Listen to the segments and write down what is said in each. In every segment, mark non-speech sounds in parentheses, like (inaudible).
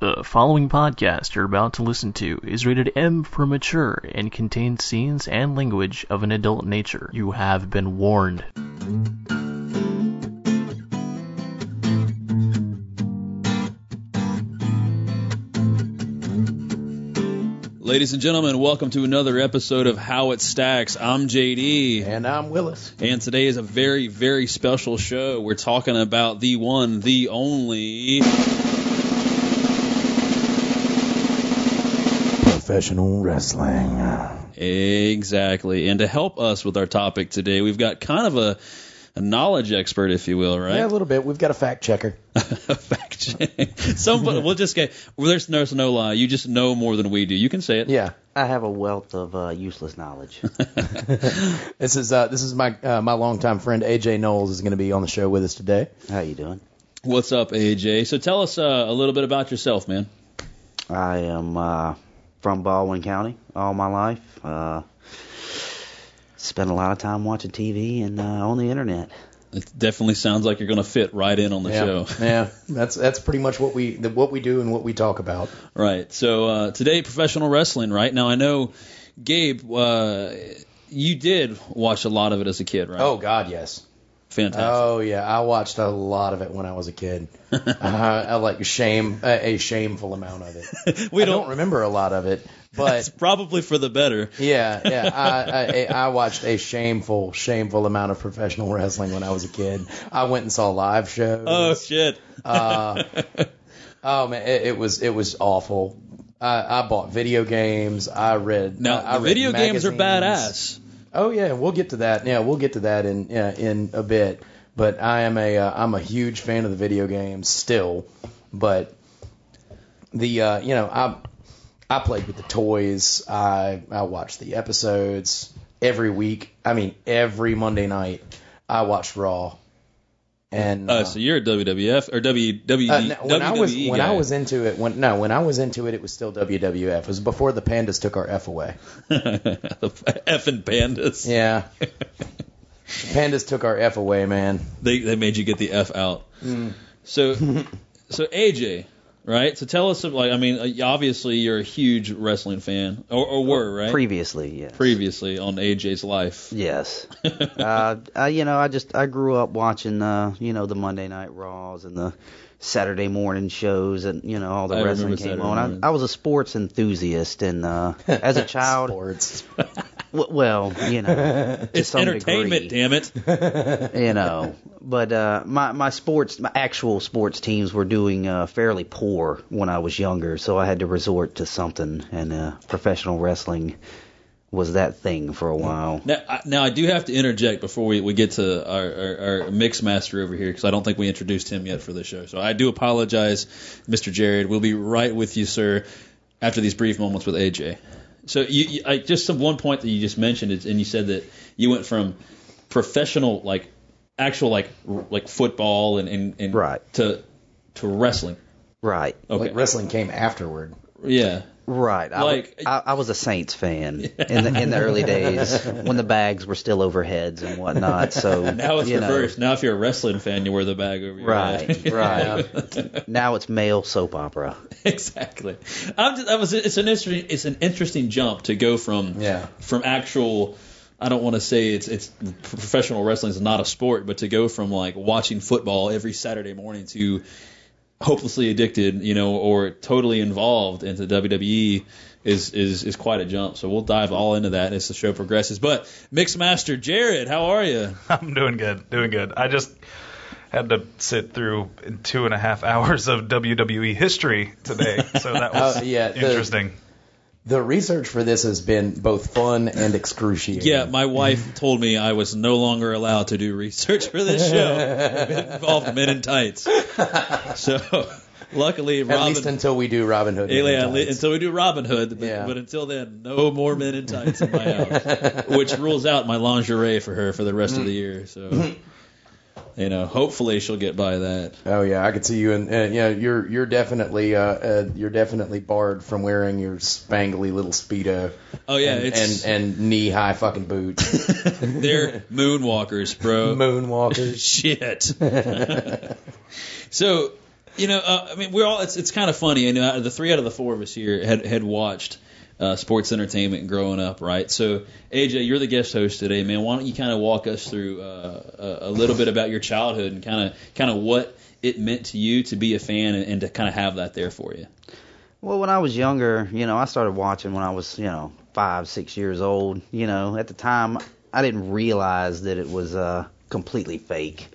The following podcast you're about to listen to is rated M for mature and contains scenes and language of an adult nature. You have been warned. Ladies and gentlemen, welcome to another episode of How It Stacks. I'm JD. And I'm Willis. And today is a very, very special show. We're talking about the one, the only. Professional wrestling. Exactly. And to help us with our topic today, we've got kind of a, a knowledge expert, if you will, right? Yeah, a little bit. We've got a fact checker. (laughs) Fact check. (laughs) Somebody, we'll just get. Well, there's, there's no lie. You just know more than we do. You can say it. Yeah. I have a wealth of uh, useless knowledge. (laughs) This is uh, this is my uh, my longtime friend AJ Knowles is going to be on the show with us today. How you doing? What's up, AJ? So tell us uh, a little bit about yourself, man. I am uh, from Baldwin County all my life. Uh, spent a lot of time watching TV and uh, on the internet. It definitely sounds like you're going to fit right in on the yeah. show. yeah. (laughs) That's that's pretty much what we the, what we do and what we talk about. Right. So uh, today, professional wrestling. Right now, I know, Gabe, uh, you did watch a lot of it as a kid, right? Oh God, yes. Fantastic. Oh yeah, I watched a lot of it when I was a kid. (laughs) uh, I like shame a, shameful amount of it. (laughs) we I don't remember a lot of it, but It's probably for the better. Yeah, yeah. (laughs) I, I I watched a shameful, shameful amount of professional wrestling when I was a kid. I went and saw live shows. Oh shit. Uh, oh man, it, it was it was awful. I, I bought video games. I read. Now I, I the read video games are magazines. badass. Oh yeah, we'll get to that. Yeah, we'll get to that in yeah, in a bit. But I am a uh, I'm a huge fan of the video games still. But the uh, you know I I played with the toys. I I watched the episodes every week. I mean every Monday night I watched Raw. And Uh, uh, so you're a WWF or WWE, uh, no, when I was WWE when I was into it when no when I was into it it was still WWF. It was before the pandas took our F away. (laughs) The effing pandas. Yeah. The (laughs) pandas took our F away, man. They they made you get the F out. Mm. So (laughs) so AJ, right? So tell us like I mean uh, obviously you're a huge wrestling fan or, or were right Previously, yes. previously on AJ's life. Yes. (laughs) uh, I, you know, I just I grew up watching, uh, you know, the Monday Night Raws and the Saturday morning shows and you know all the I wrestling came Saturday on. I. I was a sports enthusiast and uh, as a (laughs) child, Sports. (laughs) w- well, you know, (laughs) to It's some entertainment, degree, damn it. (laughs) you know. But uh, my my sports, my actual sports teams were doing uh, fairly poor when I was younger, so I had to resort to something, and uh, professional wrestling was that thing for a while. Now, I- now I do have to interject before we, we get to our, our, our mix master over here because I don't think we introduced him yet for the show. So I do apologize, Mr. Jared. We'll be right with you, sir, after these brief moments with AJ. So you, you I, just some one point that you just mentioned, is, and you said that you went from professional, like actual, like r- like football and, and, and Right. to to wrestling. Right, Okay, Like wrestling came afterward. yeah. Right. I, Like- I, I was a Saints fan (laughs) in the in the early days when the bags were still over heads and whatnot. So (laughs) Now it's you know, reversed. Now if you're a wrestling fan, you wear the bag over your Right, head. right. (laughs) now it's male soap opera. exactly. I'm just, I was. It's an interesting. It's an interesting jump to go from Yeah. from actual. I don't want to say it's it's professional wrestling is not a sport, but to go from like watching football every Saturday morning to hopelessly addicted, you know, or totally involved into WWE is is is quite a jump. So we'll dive all into that as the show progresses. But Mixmaster Jared, how are you? (laughs) I'm doing good, doing good. I just had to sit through two and a half (laughs) hours of WWE history today, so that (laughs) oh, was Oh, yeah, interesting. The research for this has been both fun and excruciating. Yeah, my wife told me I was no longer allowed to do research for this show. (laughs) it involved men in tights. So, (laughs) luckily, At Robin. least until we do Robin Hood. Yeah, until we do Robin Hood, but, Yeah. but until then, no more men in tights in my house, (laughs) which rules out my lingerie for her for the rest of the year. So, you know, hopefully she'll get by that. Oh yeah, I could see you, and uh, yeah, you're you're definitely uh, uh, you're definitely barred from wearing your spangly little speedo. Oh yeah, and, it's and and knee high fucking boots, (laughs) they're moonwalkers, bro. moonwalkers. (laughs) Shit. (laughs) so You know, uh, I mean, we're all. It's it's kind of funny. You know, the three out of the four of us here had had watched uh, sports entertainment growing up, right? So, AJ, you're the guest host today, man. Why don't you kind of walk us through uh, a, a little bit about your childhood and kind of kind of what it meant to you to be a fan and, and to kind of have that there for you. Well, when I was younger, you know, I started watching when I was, you know, five, six years old. You know, at the time, I didn't realize that it was uh, completely fake.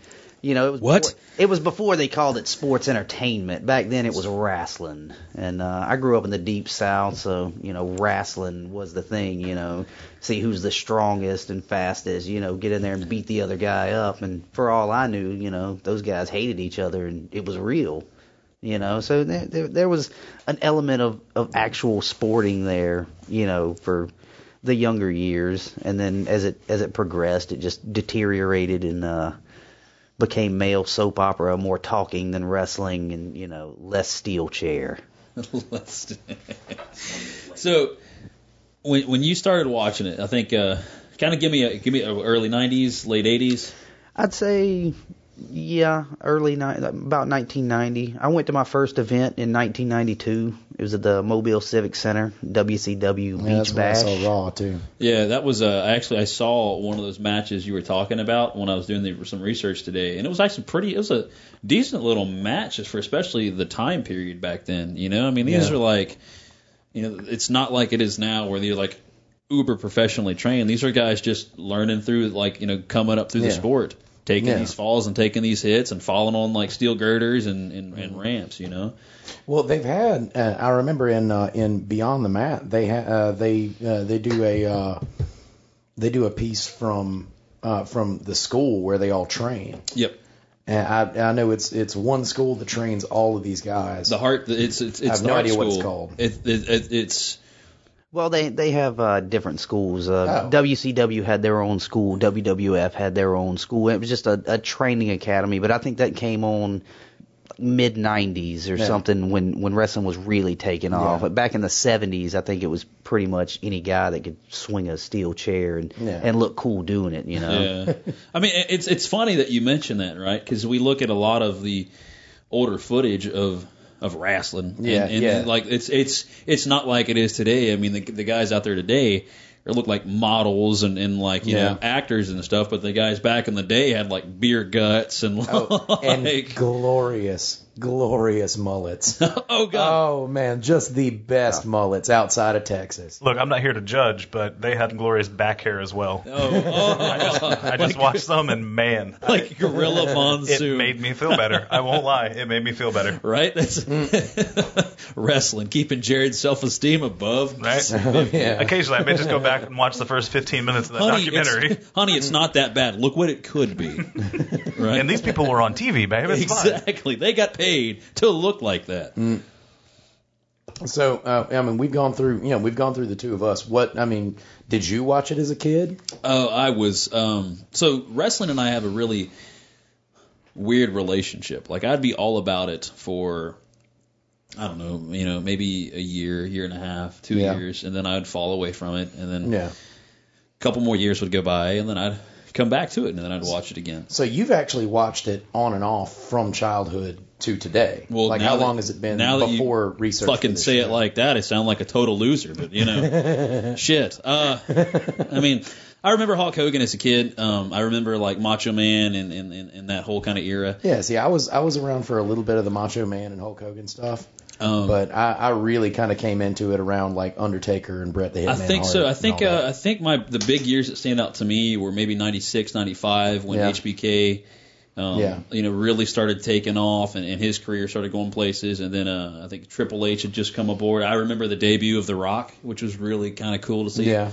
You know, it was What? Before, it was before they called it sports entertainment. Back then, it was wrestling, and uh, I grew up in the deep south, so you know, wrestling was the thing. You know, see who's the strongest and fastest. You know, get in there and beat the other guy up. And for all I knew, you know, those guys hated each other, and it was real. You know, so there, there, there was an element of, of actual sporting there. You know, for the younger years, and then as it as it progressed, it just deteriorated and uh, became male soap opera, more talking than wrestling, and you know less steel chair. (laughs) So, when when you started watching it, I think uh, kind of give me a give me a early '90s, late '80s. I'd say, yeah, early ni- about 1990. I went to my first event in 1992. It was at the Mobile Civic Center, WCW Beach Yeah, that's when I Bash. saw Raw too. Yeah, that was uh, actually I saw one of those matches you were talking about when I was doing the, some research today, and it was actually pretty. It was a decent little match for especially the time period back then. You know, I mean these Yeah. are like, you know, it's not like it is now where they're like uber professionally trained. These are guys just learning through like you know coming up through the sport, taking Yeah. these falls and taking these hits and falling on like steel girders and and, and ramps. You know. Well, they've had. Uh, I remember in uh, in Beyond the Mat, they ha- uh, they uh, they do a uh, they do a piece from uh, from the school where they all train. Yep. And I I know it's it's one school that trains all of these guys. The heart. It's it's it's I have the no heart idea what school. it's called. It, it, it, it's Well, they they have uh, different schools. Uh, Oh. WCW had their own school. WWF had their own school. It was just a, a training academy, but I think that came on mid '90s or Yeah. something when when wrestling was really taking off. But back in the '70s, I think it was pretty much any guy that could swing a steel chair and Yeah. and look cool doing it. You know. Yeah, I mean it's it's funny that you mention that, right? Because we look at a lot of the older footage of of wrestling, and, Yeah, and yeah. like it's it's it's not like it is today. I mean, the the guys out there today look like models and, and like you know actors and stuff, but the guys back in the day had like beer guts and Oh, and (laughs) like glorious, glorious mullets. (laughs) oh god, oh man, just the best mullets outside of Texas. Look, I'm not here to judge, but they had glorious back hair as well. oh, oh, (laughs) I just, oh. I just watched them, and man, (laughs) like Gorilla it Monsoon. made me feel better. I won't lie, it made me feel better. Right, that's mm. wrestling, keeping Jared's self-esteem above. Right? yeah. Occasionally, I may just go back and watch the first 15 minutes of that honey, documentary. it's, honey, it's not that bad. Look what it could be. Right? And these people were on TV, babe. It's fine. exactly. They got paid to look like that. So uh, I mean, we've gone through. You know, we've gone through the two of us. What I mean, did you watch it as a kid? Oh, I was. Um, so wrestling and I have a really weird relationship. Like I'd be all about it for. I don't know, you know, maybe a year, year and a half, two Yeah. years, and then I'd fall away from it, and then Yeah. a couple more years would go by, and then I'd come back to it, and then I'd watch it again. So you've actually watched it on and off from childhood to today. Well, like how that- long has it been now that you before research? fucking say show? it like that, I sound like a total loser. But you know, (laughs) shit. Uh, I mean, I remember Hulk Hogan as a kid. Um, I remember like Macho Man and and, and, and that whole kind of era. Yeah, see, I was I was around for a little bit of the Macho Man and Hulk Hogan stuff, Um, but I, I really kind of came into it around like Undertaker and Bret the Hitman. I think Hart so. I think uh, I think my the big years that stand out to me were maybe 96, 95 when Yeah. HBK. Um, Yeah. You know, really started taking off, and, and his career started going places. And then uh, I think Triple H had just come aboard. I remember the debut of The Rock, which was really kind of cool to see. yeah.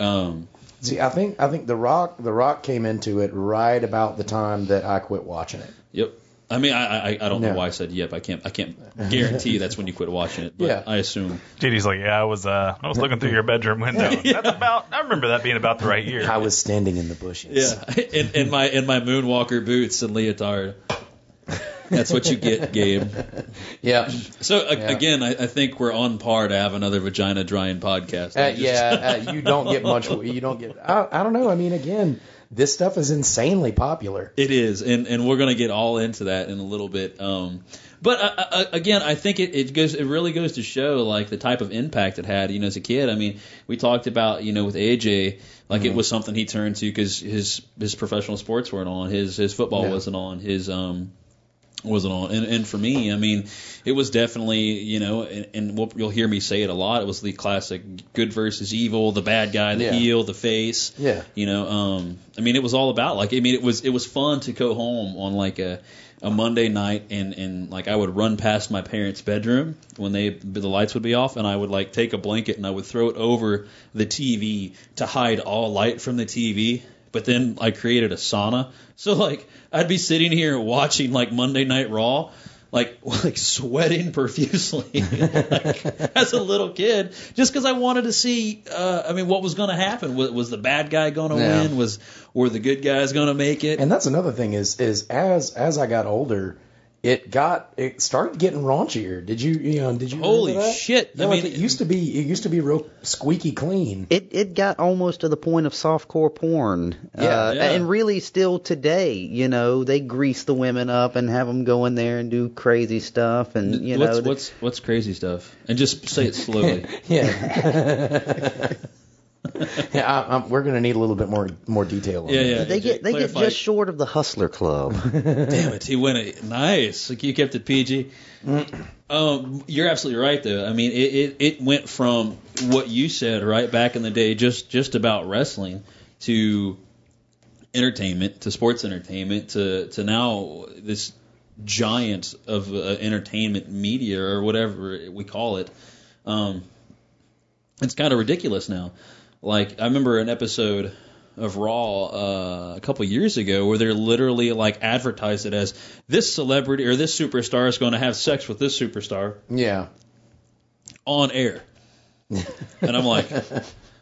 Um, See, I think I think the Rock the Rock came into it right about the time that I quit watching it. Yep. I mean, I I, I don't know why I said yep. I can't I can't guarantee that's when you quit watching it, but Yeah. I assume. JD's like, yeah, I was uh, I was looking through your bedroom window. (laughs) yeah. That's about. I remember that being about the right year. I was standing in the bushes. Yeah, (laughs) in, in my in my Moonwalker boots and leotard. That's what you get, Gabe. Yeah. So a- Yeah. again, I, I think we're on par to have another vagina drying podcast. Uh, just- yeah, uh, you don't get much. You don't get. I, I don't know. I mean, again, this stuff is insanely popular. It is, and and we're gonna get all into that in a little bit. Um, but uh, uh, again, I think it, it goes, it really goes to show like the type of impact it had. You know, as a kid, I mean, we talked about you know with AJ, like it was something he turned to because his his professional sports weren't on, his his football Yeah. wasn't on, his um wasn't on. And, and for me, I mean, it was definitely, you know, and, and what you'll hear me say it a lot. It was the classic good versus evil, the bad guy, the Yeah. heel, the face. Yeah. You know, um, I mean, it was all about like, I mean, it was it was fun to go home on like a a Monday night and and like I would run past my parents' bedroom when they the lights would be off, and I would like take a blanket and I would throw it over the TV to hide all light from the TV. But then I created a sauna, so like I'd be sitting here watching like Monday Night Raw. Like, (laughs) like sweating profusely (laughs) like, as a little kid, just because I wanted to see. Uh, I mean, what was going to happen? Was, was the bad guy going to Yeah. win? Was were the good guys going to make it? And that's another thing is is as as I got older, it got it started getting raunchier. Did you you know did you Holy remember that? shit. Yeah, I like mean- it used to be it used to be real squeaky clean. It it got almost to the point of softcore porn. Yeah, uh, yeah. And really, still today, you know, they grease the women up and have them go in there and do crazy stuff, and you what's know, what's what's crazy stuff? And just say it slowly. (laughs) Yeah. (laughs) (laughs) (laughs) yeah, I, I'm, we're gonna need a little bit more more detail. On Yeah, that. yeah. they get they get just short of the Hustler Club. (laughs) Damn it, he went it nice. Like you kept it PG. Um, you're absolutely right though. I mean, it, it it went from what you said right back in the day, just just about wrestling, to entertainment, to sports entertainment, to to now this giant of uh, entertainment media or whatever we call it. Um, it's kind of ridiculous now. Like I remember an episode of Raw uh, a couple years ago where they're literally like advertised it as this celebrity or this superstar is going to have sex with this superstar yeah. on air. (laughs) and I'm like,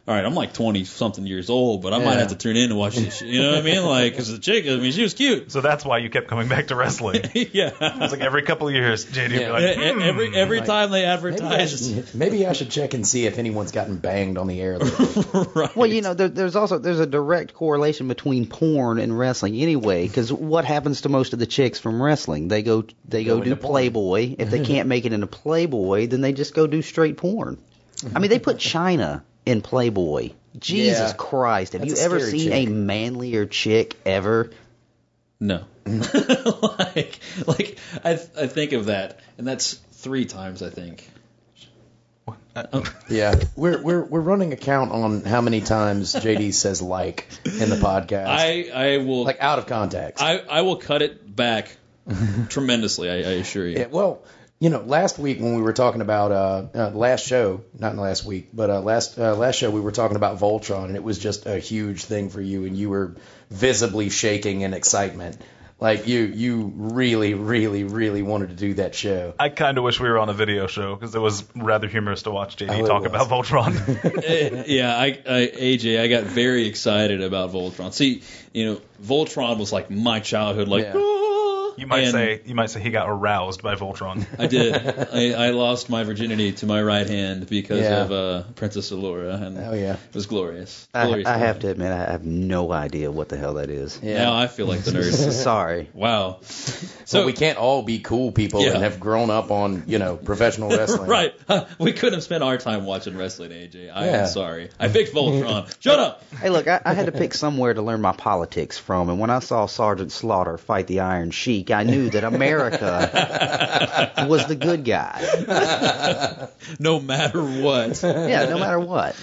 all right, I'm like 20 something years old, but I might have to tune in to watch this. Shit. You know what I mean? Like, because the chick, I mean, she was cute. So that's why you kept coming back to wrestling. (laughs) yeah. It's like every couple of years, JD would be Yeah. like, e- hmm. every every time they Maybe I, advertise, should, (laughs) maybe I should check and see if anyone's gotten banged on the air. lately. (laughs) right? Well, you know, there, there's also there's a direct correlation between porn and wrestling anyway. Because what happens to most of the chicks from wrestling? They go they go, Go do into porn. Playboy. If they can't make it into Playboy, then they just go do straight porn. I mean, they put Chyna in Playboy. Jesus Yeah. Christ! Have That's you a ever scary seen chick. a manlier chick ever? No. (laughs) like, like I, I think of that, and that's three times I think. Uh, (laughs) yeah, we're we're we're running a count on how many times JD says like in the podcast, I, I will, like out of context. I, I will cut it back tremendously. I, I assure you. Yeah, well, you know, last week when we were talking about uh, uh last show, not in the last week, but uh, last uh, last show we were talking about Voltron, and it was just a huge thing for you, and you were visibly shaking in excitement, like you you really really really wanted to do that show. I kind of wish we were on a video show because it was rather humorous to watch JD Oh, talk was. about Voltron. (laughs) Eh, yeah, I, I AJ, I got very excited about Voltron. See, you know, Voltron was like my childhood. Like, Yeah. "Ah." You might And say you might say he got aroused by Voltron. I did. I, I lost my virginity to my right hand because Yeah. of uh, Princess Allura, and Oh yeah, it was glorious. I, glorious I have to admit, I have no idea what the hell that is. yeah. Now I feel like the (laughs) nerd. Sorry. wow. so we can't all be cool people Yeah. and have grown up on you know professional wrestling. (laughs) Right. Huh, We couldn't have spent our time watching wrestling, AJ. I Yeah. am sorry. I picked Voltron. (laughs) Shut up. Hey, look, I, I had to pick somewhere to learn my politics from, and when I saw Sergeant Slaughter fight the Iron Sheik, I knew that America (laughs) was the good guy. (laughs) No matter what. Yeah, no matter what.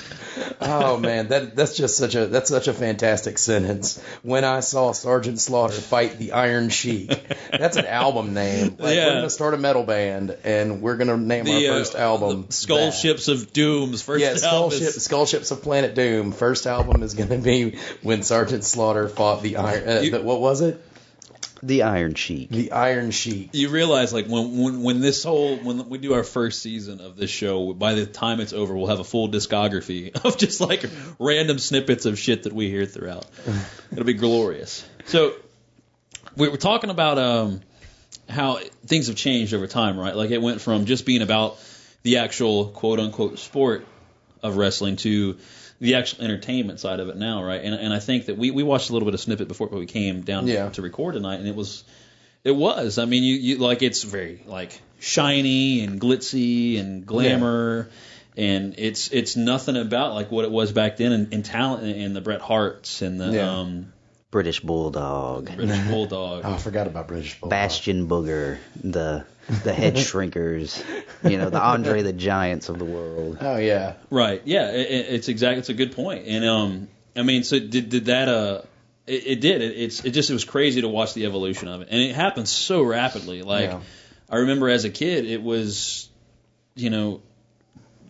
Oh man, that that's just such a that's such a fantastic sentence. When I saw Sergeant Slaughter fight the Iron Sheik, that's an album name. Like Yeah. we're gonna start a metal band and we're gonna name The, our uh, first album the Skull that. Ships of Doom's first Yeah, Skull, album. Ship, is- Skull Ships of Planet Doom. First album is gonna be when Sergeant Slaughter fought the Iron. Uh, You- the, what was it? The Iron Sheik. The Iron Sheik. you realize like when, when when this whole when we do our first season of this show by the time it's over we'll have a full discography (laughs) of just like random snippets of shit that we hear throughout (laughs) it'll be glorious so we were talking about um how things have changed over time right like it went from just being about the actual quote unquote sport of wrestling to the actual entertainment side of it now, right? And and I think that we we watched a little bit of snippet before we came down Yeah. to record tonight, and it was it was. I mean, you you like it's very like shiny and glitzy and glamour. And it's it's nothing about like what it was back then in, in talent and, and the Bret Harts and the Yeah. um, British Bulldog, British Bulldog. Oh, I forgot about British Bulldog. Bastion Booger, the the head (laughs) shrinkers, you know, the Andre the Giants of the world. Oh yeah. Right. Yeah. It, it- it's exactly. It's a good point. And um, I mean, so did did that uh, it, it did. It, it's it just it was crazy to watch the evolution of it, and it happened so rapidly. Like Yeah. I remember as a kid, it was, you know.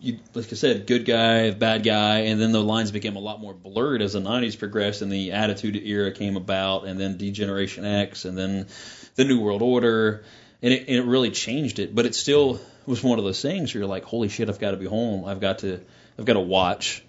You, like I said, good guy, bad guy, and then the lines became a lot more blurred as the '90s progressed, and the Attitude Era came about, and then Degeneration X, and then the New World Order, and it, and it really changed it. But it still was one of those things where you're like, holy shit, I've got to be home. I've got to, I've got to watch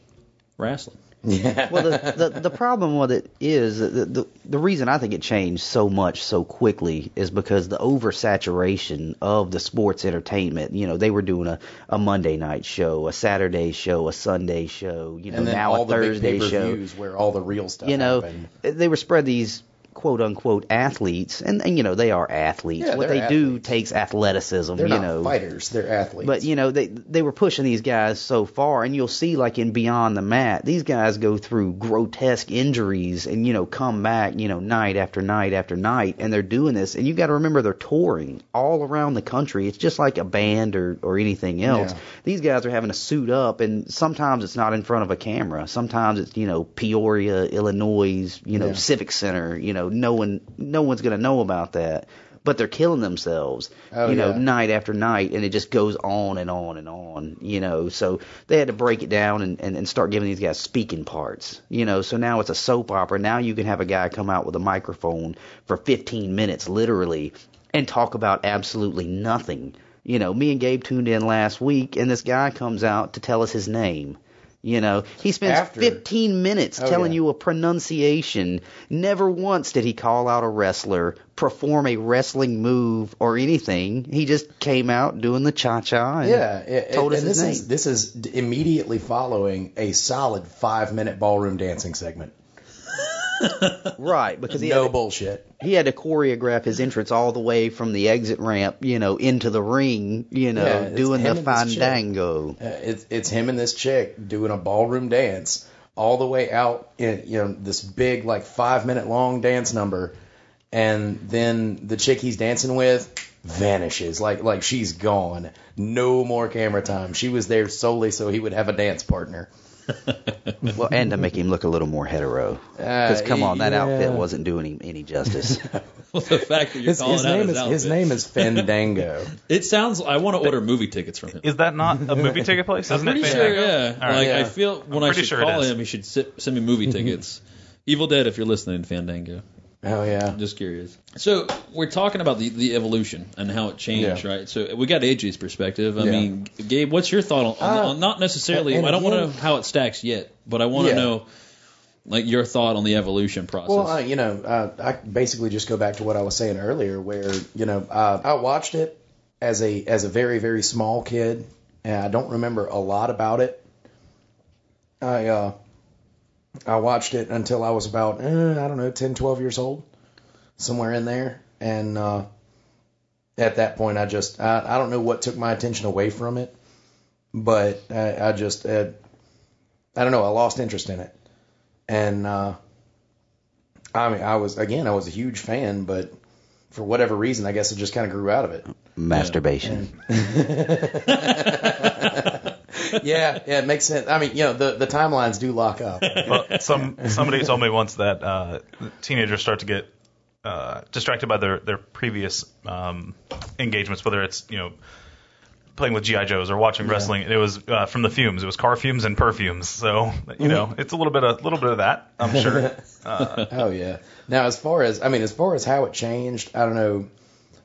wrestling. Yeah. Well, the, the the problem with it is the, the the reason I think it changed so much so quickly is because the oversaturation of the sports entertainment. You know, they were doing a, a Monday night show, a Saturday show, a Sunday show. You know, now all a the Thursday show. where all the real stuff you know, happened. they were spread these quote unquote athletes, and, and you know they are athletes. Yeah, what they do takes athleticism. They're you not know, fighters. They're athletes. but you know they they were pushing these guys so far, and you'll see like in Beyond the Mat, these guys go through grotesque injuries and you know come back you know night after night after night, and they're doing this, and you got to remember they're touring all around the country. It's just like a band or or anything else. Yeah. These guys are having to suit up, and sometimes it's not in front of a camera. Sometimes it's you know Peoria, Illinois, you know Yeah. Civic Center. You know no one no one's gonna know about that. But they're killing themselves, Oh, you know, yeah. night after night, and it just goes on and on and on, you know. So they had to break it down and, and, and start giving these guys speaking parts, you know. So now it's a soap opera. Now you can have a guy come out with a microphone for 15 minutes, literally, and talk about absolutely nothing. You know, me and Gabe tuned in last week, and this guy comes out to tell us his name. You know, he spends After- 15 minutes Oh, telling yeah. you a pronunciation. Never once did he call out a wrestler, perform a wrestling move, or anything. He just came out doing the cha cha and yeah, it, told us and his this name. is this is immediately following a solid five minute ballroom dancing segment. (laughs) right, because he, no had to, bullshit. he had to choreograph his entrance all the way from the exit ramp, you know, into the ring, you know, Yeah, doing the fandango. Uh, it's it's him and this chick doing a ballroom dance all the way out in you know this big like five minute long dance number, and then the chick he's dancing with vanishes like like she's gone. No more camera time. She was there solely so he would have a dance partner. Well, and to make him look a little more hetero. Because Uh, come on, that yeah. outfit wasn't doing him any justice. (laughs) Well, the fact that you're His, calling his out name his is his name is Fandango. (laughs) It sounds. I want to order movie tickets from him. Is that not a movie ticket place? Isn't Pretty it sure, Fandango? yeah. All right. like Yeah. I feel when I'm I pretty should sure call him, he should sit, send me movie (laughs) tickets. Evil Dead, if you're listening, Fandango. Oh yeah. Just curious. So we're talking about the, the evolution and how it changed, Yeah. right? So we got AJ's perspective. I Yeah. mean, Gabe, what's your thought on, on, Uh, on not necessarily? I don't want to know how it stacks yet, but I want to Yeah. know like your thought on the evolution process. Well, uh, you know, uh, I basically just go back to what I was saying earlier, where you know uh, I watched it as a as a very very small kid, and I don't remember a lot about it. I uh, I watched it until I was about eh, I don't know 10, 12 years old, somewhere in there, and uh, at that point I just I, I don't know what took my attention away from it, but I, I just uh, I don't know I lost interest in it, and uh, I mean I was again I was a huge fan, but for whatever reason I guess it just kind of grew out of it. Masturbation. (laughs) (laughs) yeah, yeah, it makes sense. I mean, you know, the the timelines do lock up. Well, some somebody told me once that uh, teenagers start to get uh, distracted by their their previous um, engagements, whether it's you know playing with GI Joes or watching wrestling. It was uh, from the fumes. It was car fumes and perfumes. So you know, it's a little bit a little bit of that. I'm sure. (laughs) Oh yeah. Now as far as I mean, as far as how it changed, I don't know.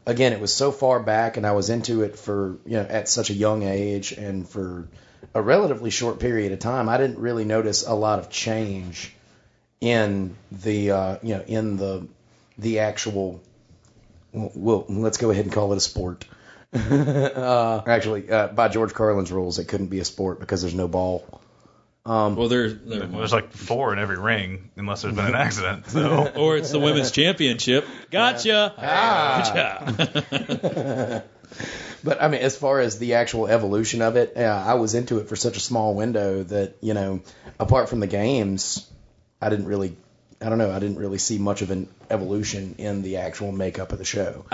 Again, it was so far back, and I was into it for you know at such a young age, and for a relatively short period of time. I didn't really notice a lot of change in the uh, you know in the the actual. Well, let's go ahead and call it a sport. (laughs) uh, actually, uh, by George Carlin's rules, it couldn't be a sport because there's no ball. Um, Well, there's, there, There's like four in every ring, unless there's been an accident. So (laughs) or it's the women's championship. Gotcha. Ah. Gotcha. (laughs) But I mean, as far as the actual evolution of it, yeah, I was into it for such a small window that you know, apart from the games, I didn't really, I don't know, I didn't really see much of an evolution in the actual makeup of the show.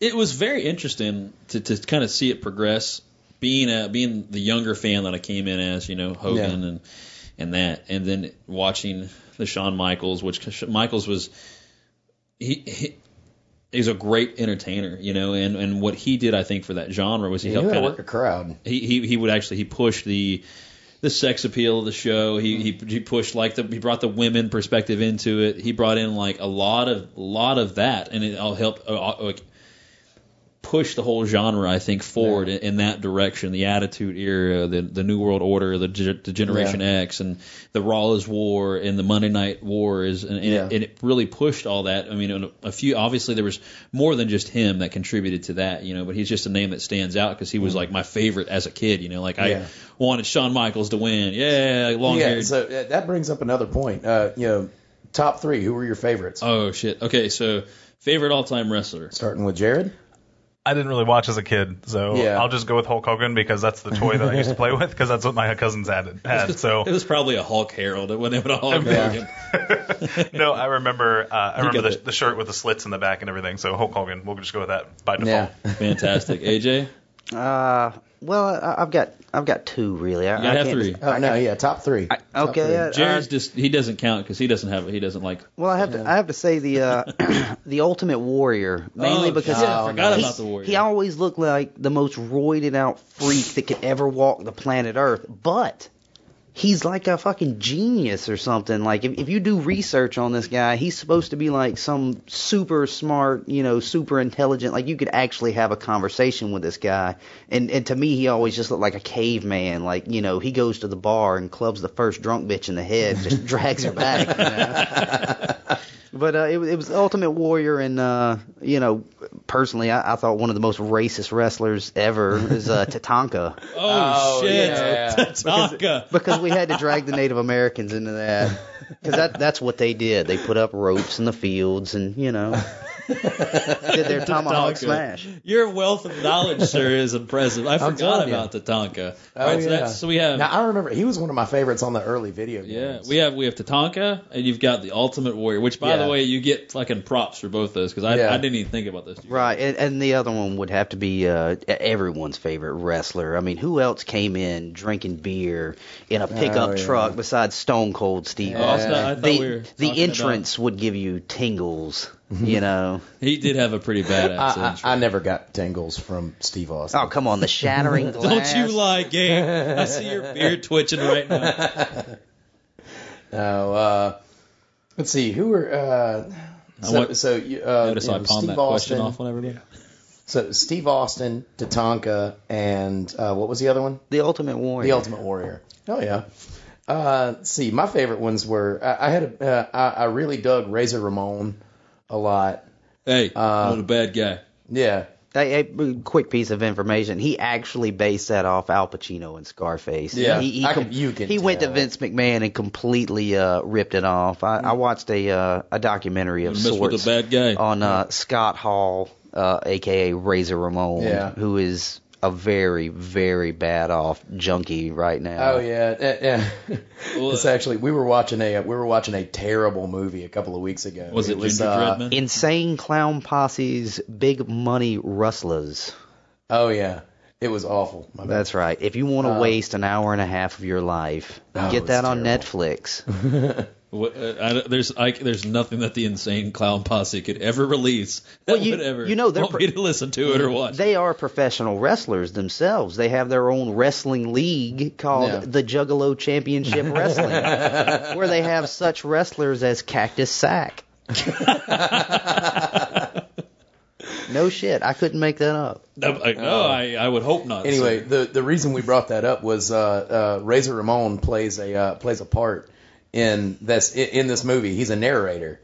it was very interesting to, to kind of see it progress. Being a, being the younger fan that I came in as, you know, Hogan Yeah. and and that, and then watching the Shawn Michaels, which Michaels was he. he He's a great entertainer, you know, and, and what he did, I think, for that genre was he You helped kind work a crowd. he, he he would actually he pushed the the sex appeal of the show. He he he pushed like the he brought the women perspective into it. He brought in like a lot of lot of that, and it all helped uh, uh, like push the whole genre. I think forward in, in that direction. The Attitude Era, the the New World Order, the, the Generation X, and the Raw is War, and the Monday Night War is, and, and, Yeah. it, and it really pushed all that. I mean, a few obviously there was more than just him that contributed to that, you know. But he's just a name that stands out because he was like my favorite as a kid, you know. Like I Yeah. wanted Shawn Michaels to win, yeah, long yeah, haired. so that brings up another point. Uh, you know, top three. Who were your favorites? oh shit. Okay, so favorite all time wrestler. Starting with Jared. I didn't really watch as a kid, so Yeah. I'll just go with Hulk Hogan because that's the toy that I used to play with because that's what my cousins had. had. So (laughs) It was probably a Hulk Herald. It wasn't even a Hulk Yeah. Hogan. (laughs) no, I remember uh, I remember the, the shirt with the slits in the back and everything. So Hulk Hogan, we'll just go with that by default. Yeah. Fantastic. AJ, Uh, well, I, I've got I've got two really. I, you gotta I have can't- three. Oh no, yeah, top three. I- Top okay, three. uh, Jared's just he doesn't count because he doesn't have he doesn't like. Well, I have to I have to say the uh, (coughs) (coughs) the Ultimate Warrior mainly Oh, because shit, I Oh, forgot he, about the Warrior. he always looked like the most roided out freak that could ever walk the planet Earth, but he's like a fucking genius or something. Like if if you do research on this guy, he's supposed to be like some super smart, you know, super intelligent. Like you could actually have a conversation with this guy. And and to me, he always just looked like a caveman. Like you know, he goes to the bar and clubs the first drunk bitch in the head, just drags her back. You know? (laughs) But uh, it, was- it was Ultimate Warrior, and uh, you know, personally, I, I thought one of the most racist wrestlers ever is uh, (laughs) Tatanka, Oh, Oh, shit, yeah. (laughs) Tatanka. because we had to drag the Native Americans into that, because that that's what they did. They put up ropes in the fields, and you know, did their (laughs) tomahawk Tatanka. smash. Your wealth of knowledge, sir, is impressive. I forgot telling you. about Tatanka. Oh, All right, so, yeah. that's, so we have Now I remember he was one of my favorites on the early video games. yeah, we have we have Tatanka, and you've got the Ultimate Warrior. Which, by Yeah. the way, you get fucking props for both those because I, Yeah. I didn't even think about this. Right, and, and the other one would have to be uh, everyone's favorite wrestler. I mean, who else came in drinking beer in a pickup Oh, yeah. truck besides Stone Cold Steve Oh, I Austin? thought- I the we were the talking entrance would give you tingles, (laughs) you know. He did have a pretty badass I. I, I never got tingles from Steve Austin. Oh come on, the shattering (laughs) glass. Don't you lie, Gabe. I see your beard (laughs) twitching right now. No, uh, let's see who were. Uh, so, want- so you, uh, Notice you I know, Steve that question Austin. off on everybody. So Steve Austin, Tatanka, and uh, what was the other one? The Ultimate Warrior. The Ultimate Warrior. Oh yeah. Uh, see, my favorite ones were I, I had a, uh, I, I really dug Razor Ramon a lot. Hey, Uh, not a bad guy. Yeah. Hey, quick piece of information. He actually based that off Al Pacino and Scarface. Yeah, he, he, can- you can he went to. Vince McMahon and completely uh, ripped it off. I, I watched a uh, a documentary of sorts bad guy. on uh, Scott Hall, uh, aka Razor Ramon, Yeah. who is a very very bad off junkie right now. Oh yeah. Uh, yeah. it's actually we were watching a we were watching a terrible movie a couple of weeks ago. Was it, Ginger uh, Insane Clown Posse's Big Money Rustlas. Oh yeah. It was awful. My bad. That's right. If you want to Uh, waste an hour and a half of your life, Oh, get that on terrible. Netflix. (laughs) What, uh, I, there's I, there's nothing that the insane clown posse could ever release that Well, you- would ever you know, they're want pro- me to listen to it or watch. They are professional wrestlers themselves. They have their own wrestling league called Yeah. the Juggalo Championship (laughs) Wrestling, where they have such wrestlers as Cactus Sack. (laughs) no shit, I couldn't make that up. no, I, no I, I would hope not. Anyway, sir. the the reason we brought that up was uh, uh, Razor Ramon plays a uh, plays a part in this in, this movie. He's a narrator,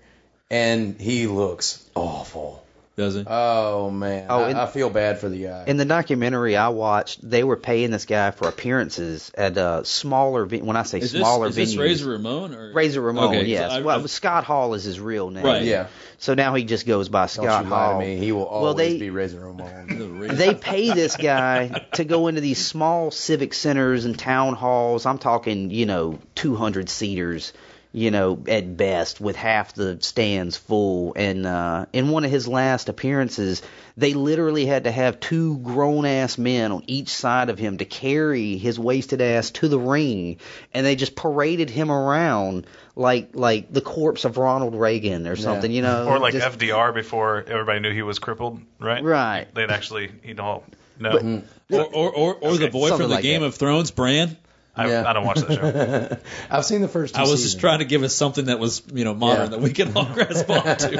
and he looks awful. Does he? Oh man, Oh, I, and- I feel bad for the guy. In the documentary I watched, they were paying this guy for appearances at uh, smaller. When I say is this, smaller is this venues, Razor Ramon or Razor Ramon, Okay, 'cause yes. I- well, I- Scott Hall is his real name. Right. yeah, So now he just goes by don't Scott you lie Hall. to me. He will always Well, they- be Razor Ramon. (laughs) (laughs) they pay this guy to go into these small civic centers and town halls. I'm talking, you know, 200 seaters, you know, at best, with half the stands full. And uh, in one of his last appearances, they literally had to have two grown ass men on each side of him to carry his wasted ass to the ring, and they just paraded him around like like the corpse of Ronald Reagan or something, you know, Or like just- FDR before everybody knew he was crippled, right? Right. They'd actually, you know, no. or or or, or the boy something from the like Game that. of Thrones, Bran. I, Yeah. I don't watch that show. (laughs) I've seen the first. Two I was seasons. just trying to give us something that was you know modern Yeah. that we can all (laughs) grasp onto.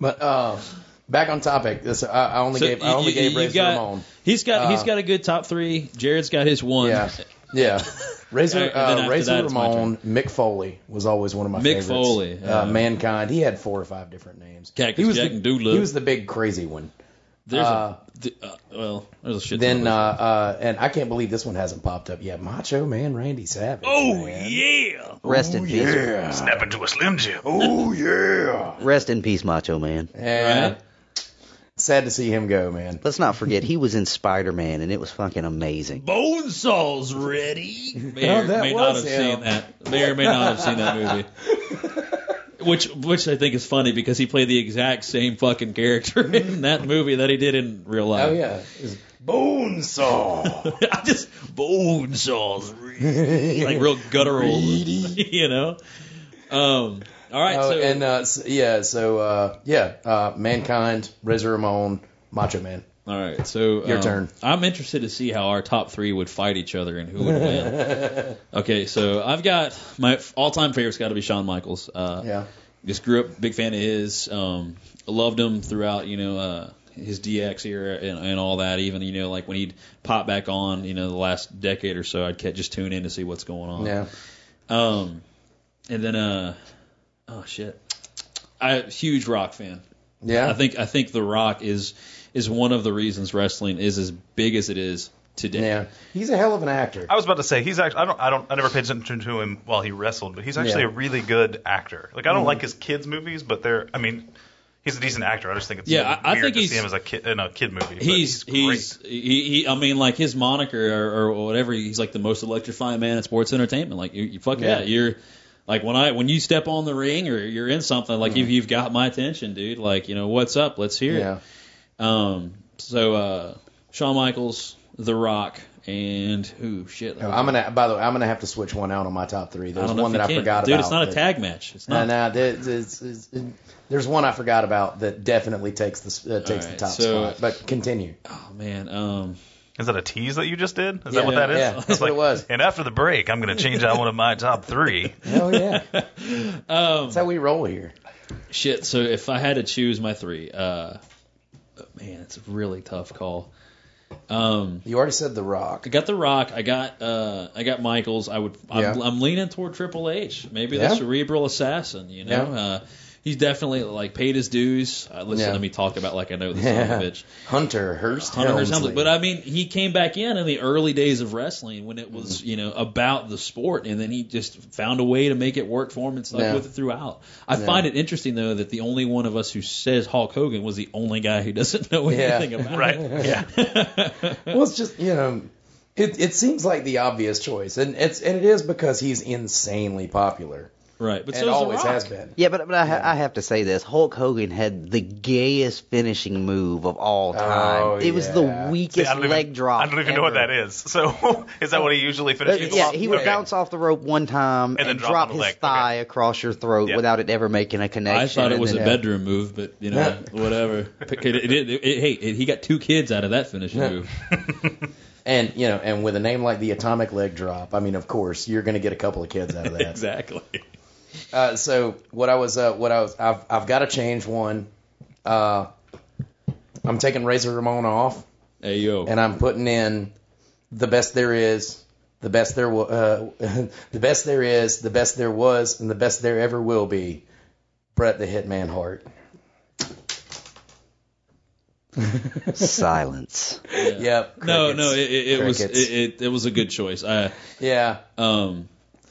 But uh, back on topic. This I, I only So gave I only you- gave you Razor got- Ramon. He's got he's got a good top three. Jared's got his one. Yeah, (laughs) yeah. Razor All right, and then uh, Razor that, Ramon. Mick Foley was always one of my Mick favorites. Foley, yeah. uh, Mankind. He had four or five different names. Cactus he was Jack the, and Doodle. He was the big crazy one. There's uh, a th- uh, well, there's a shit. Then uh, uh, and I can't believe this one hasn't popped up yet. Macho Man Randy Savage. Oh man. yeah. Rest in peace. Yeah. Snap into a Slim Jim. Oh yeah. Rest in peace, Macho Man. And Right. sad to see him go, man. Let's not forget he was in Spider Man and it was fucking amazing. Bone Bonesaw's ready. May Oh, or (laughs) that may not have him. seen that. May or may not have seen that movie. (laughs) Which, which I think is funny because he played the exact same fucking character (laughs) in that movie that he did in real life. Oh yeah. It's Bonesaw. (laughs) I just bonesaw's like real guttural, (laughs) you know. Um. All right. Oh, so and uh, yeah, so uh, yeah, uh, Mankind, Razor Ramon, Macho Man. All right, so Your um, turn. I'm interested to see how our top three would fight each other and who would win. (laughs) okay, so I've got my all-time favorite's got to be Shawn Michaels. Uh, Yeah. Just grew up big fan of his. Um, loved him throughout, you know, uh, his DX era and, and all that. Even you know, like when he'd pop back on, you know, the last decade or so, I'd ca- just tune in to see what's going on. Yeah. Um, and then uh, oh shit, I huge Rock fan. Yeah. I think I think The Rock is is one of the reasons wrestling is as big as it is today. yeah. He's a hell of an actor. I was about to say he's actually I don't I don't I never paid attention to him while he wrestled, but he's actually Yeah. a really good actor. Like I don't mm-hmm. like his kids movies, but they're I mean he's a decent actor. I just think it's Yeah, weird I- I think to he's- see him as a kid in a kid movie. but He's great. he's he, he I mean like his moniker or, or whatever he's like the most electrifying man in sports entertainment. Like you, you fuck yeah. Yeah. you're like when I when you step on the ring or you're in something like mm-hmm. you've, you've got my attention, dude. Like you know what's up? Let's hear yeah. it. Um, so uh, Shawn Michaels, The Rock, and who shit? I'm gonna. By the way, I'm gonna have to switch one out on my top three. There's one that I can. forgot Dude, about. it's not a tag match. It's No, not. no, there's, there's, there's- there's one I forgot about that definitely takes the uh, takes All right, the top so- spot. But continue. Oh man. Um, Is that a tease that you just did? Is Yeah, that what that is? yeah, I was that's what it was. And after the break, I'm going to change out one of my top three. (laughs) Hell yeah. (laughs) um, That's how we roll here. Shit. So if I had to choose my three, uh, man, it's a really tough call. Um, You already said The Rock. I got The Rock. I got uh, I got Michaels. I would. I'm, Yeah. I'm leaning toward Triple H. Maybe Yeah. the cerebral assassin. You know. Yeah. Uh, he's definitely like paid his dues. Uh, listen Yeah. to me talk about like I know this son of a Yeah. bitch. Hunter Hearst Hunter Hearst Helmsley. Helmsley. But I mean, he came back in in the early days of wrestling when it was, you know, about the sport, and then he just found a way to make it work for him and stuck Yeah. with it throughout. I Yeah. find it interesting though that the only one of us who says Hulk Hogan was the only guy who doesn't know Yeah. anything about Right? it. Yeah. (laughs) well, it's just you know, it it seems like the obvious choice, and it's and it is because he's insanely popular, Right, but and so always the Rock. has been. Yeah, but but I, ha- I have to say this: Hulk Hogan had the gayest finishing move of all time. Oh, it was yeah. the weakest I don't even, leg drop. I don't even know what that is. So (laughs) is that what he usually Uh, finishes? yeah, off? he would Okay. bounce off the rope one time And then and, drop drop his leg. Okay. thigh across your throat Yeah. without it ever making a connection. I thought it and was a then- bedroom move, but you know, whatever. (laughs) It, it, it, it- hey, it, he got two kids out of that finishing Yeah. move. (laughs) And you know, and with a name like the Atomic Leg Drop, I mean, of course, you're going to get a couple of kids out of that. exactly. Uh, so what I was, uh, what I was, I've, I've got to change one. Uh, I'm taking Razor Ramon off, Hey yo. and I'm putting in the best there is, the best there, wa- uh, (laughs) the best there is, the best there was, and the best there ever will be. Bret the Hitman Hart. (laughs) (laughs) Silence. Yep. No, crickets. no, it, it, it was it, it, it was a good choice. I Yeah. um,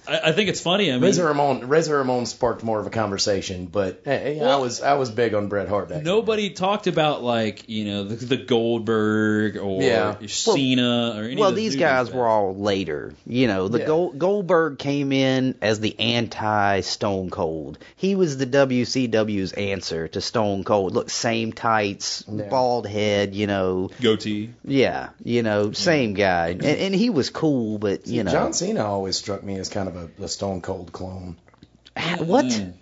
I, I think it's funny. I mean, Razor Ramon, Razor Ramon sparked more of a conversation, but eh, eh, I was I was big on Bret Hart back. then. nobody talked about like you know the, the Goldberg or Yeah. Cena or any. Well, of the these guys guys. were all later. You know, the Yeah. Gold, Goldberg came in as the anti Stone Cold. He was the WCW's answer to Stone Cold. Look, same tights, Yeah. bald head. You know, goatee. yeah, you know, same guy, and, and he was cool, but you know, John Cena always struck me as kind of a, a Stone Cold clone. what? Mm.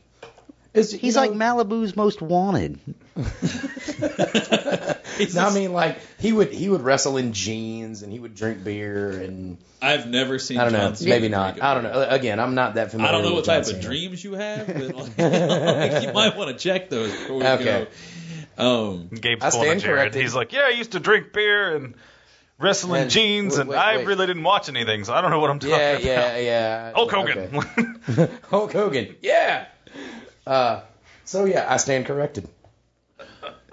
Is, He's you like Malibu's most wanted. (laughs) No, I mean like he would he would wrestle in jeans and he would drink beer and I've never seen. I don't know John maybe not I don't know again I'm not that familiar. I don't know what John type of dreams you have, but like, like, (laughs) (laughs) you might want to check those before we Okay. go. Um, Gabe's I pulling a stand Jared. corrected. He's like, yeah, I used to drink beer and wrestle in And- jeans, wait, and wait, I wait. really didn't watch anything, so I don't know what I'm talking Yeah, about. yeah, yeah. yeah. (laughs) Hulk Hogan. Okay. (laughs) Hulk Hogan. Yeah. Uh, so yeah, I stand corrected.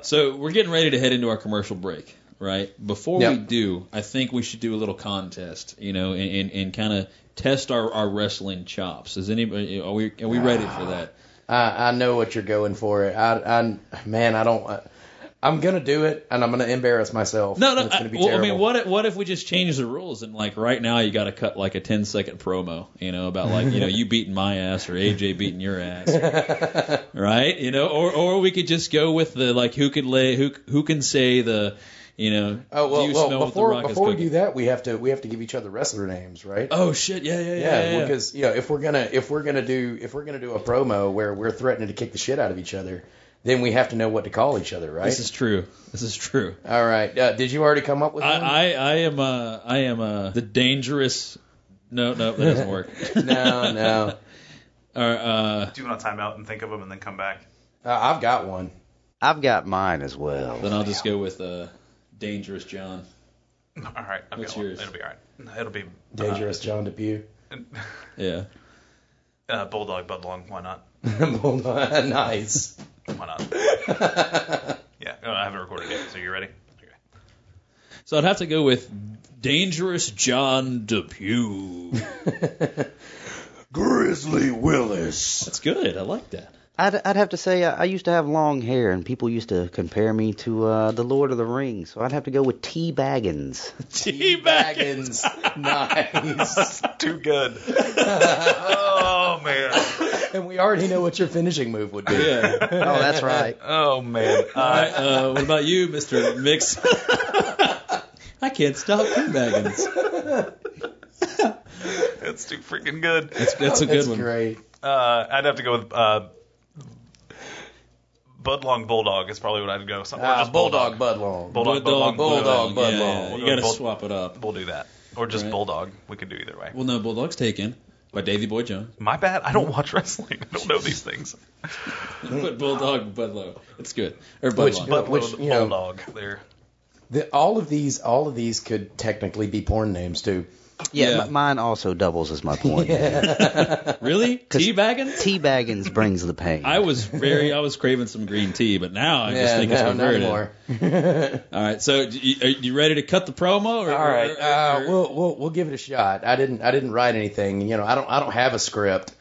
so we're getting ready to head into our commercial break, right? Before we do, I think we should do a little contest, you know, and, and, and kind of test our, our wrestling chops. Is anybody are we are we ready for that? I, I know what you're going for. I, I, man, I don't. I'm gonna do it, and I'm gonna embarrass myself. No, no. It's I, well, I mean, what if, what if we just change the rules and like right now you got to cut like a 10 second promo, you know, about like you know you (laughs) beating my ass or AJ beating your ass, (laughs) right? You know, or or we could just go with the like who could lay who who can say the you know Oh well, you well smell what the before before we do that, we have to we have to give each other wrestler names, right? Oh shit! Yeah, yeah, yeah. yeah, yeah, yeah. because you know if we're gonna if we're gonna do if we're gonna do a promo where we're threatening to kick the shit out of each other, then we have to know what to call each other, right? this is true. This is true. All right. Uh, did you already come up with one? I, I I am uh I am uh the dangerous. No, no, that doesn't work. (laughs) no, no. (laughs) Or uh, Do you want to time out and think of them and then come back? Uh, I've got one. I've got mine as well. then I'll just go with uh, dangerous John. (laughs) All right. I've What's got one. yours? It'll be all right. It'll be Dangerous John Depew. Yeah. uh, Bulldog Budlong. Why not? Bulldog. nice. Why not? (laughs) Yeah. No, I haven't recorded yet. So you ready? Okay. So I'd have to go with Dangerous John Depew. (laughs) Grizzly Willis. That's good. I like that. I'd, I'd have to say I, I used to have long hair, and people used to compare me to uh, the Lord of the Rings. So I'd have to go with T. Baggins. (laughs) T Baggins. nice. Too good. oh man. (laughs) And we already know what your finishing move would be. Yeah. (laughs) Oh, that's right. Oh man. All right. Uh, what about you, Mister Mix? (laughs) I can't stop T Baggins. It's too freaking good. That's, that's a good That's one. great. Uh, I'd have to go with uh, Budlong Bulldog. Is probably what I'd go. Some, or Uh, just Bulldog Budlong. Bulldog. Bulldog, Bulldog, Bulldog. Budlong. Yeah, yeah, We'll you go got to Bull- swap it up. We'll do that. Or just Right. Bulldog. We could do either way. Well, no, Bulldog's taken by Davy Boy Jones. My bad. I don't watch wrestling. I don't know these things. (laughs) Put Bulldog, Budlow. It's good. Or Which- Budlong. But Which, you know- Bulldog. There. The, all of these, all of these could technically be porn names too. Yeah, Yeah. m- mine also doubles as my point. (laughs) (laughs) really? T Baggins? T. Baggins brings the pain. I was very, I was craving some green tea, but now I just think no, it's not converted. anymore. (laughs) All right, so you, are you ready to cut the promo? Or, All right, or- or- uh, or- we'll we'll we'll give it a shot. I didn't I didn't write anything. You know, I don't I don't have a script.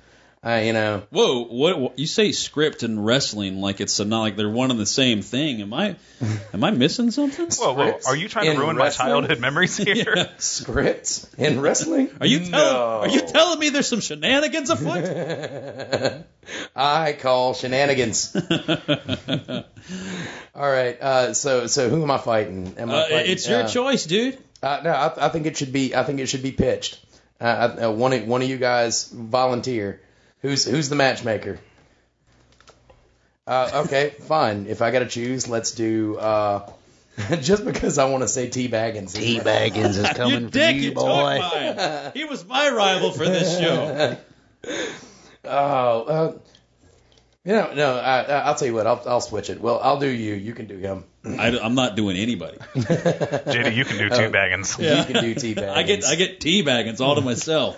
Uh, you know, Whoa, what, what you say script and wrestling like it's not like they're one and the same thing. Am I (laughs) am I missing something? Whoa, whoa. Are you trying to in ruin my childhood memories (laughs) here? Yeah. scripts in wrestling. Are you telling No. are you telling me there's some shenanigans afoot? (laughs) I call shenanigans. All right. Uh, so so who am I fighting? Am I Uh, it's your uh, choice, dude. Uh, no, I, I think it should be. I think it should be pitched. Uh, I- uh, one one of you guys volunteer. Who's who's the matchmaker? Uh, okay, (laughs) fine. If I got to choose, let's do. Uh, (laughs) just because I want to say T Baggins. T. Baggins is (laughs) coming you for dick, you, you took boy. He was my rival for this show. Oh, uh, you know, no. I, I- I'll tell you what. I'll I'll switch it. Well, I'll do you. You can do him. I, am not doing anybody. JD, you can do two baggins. You can do T Baggins. I get I get tea baggins all to myself.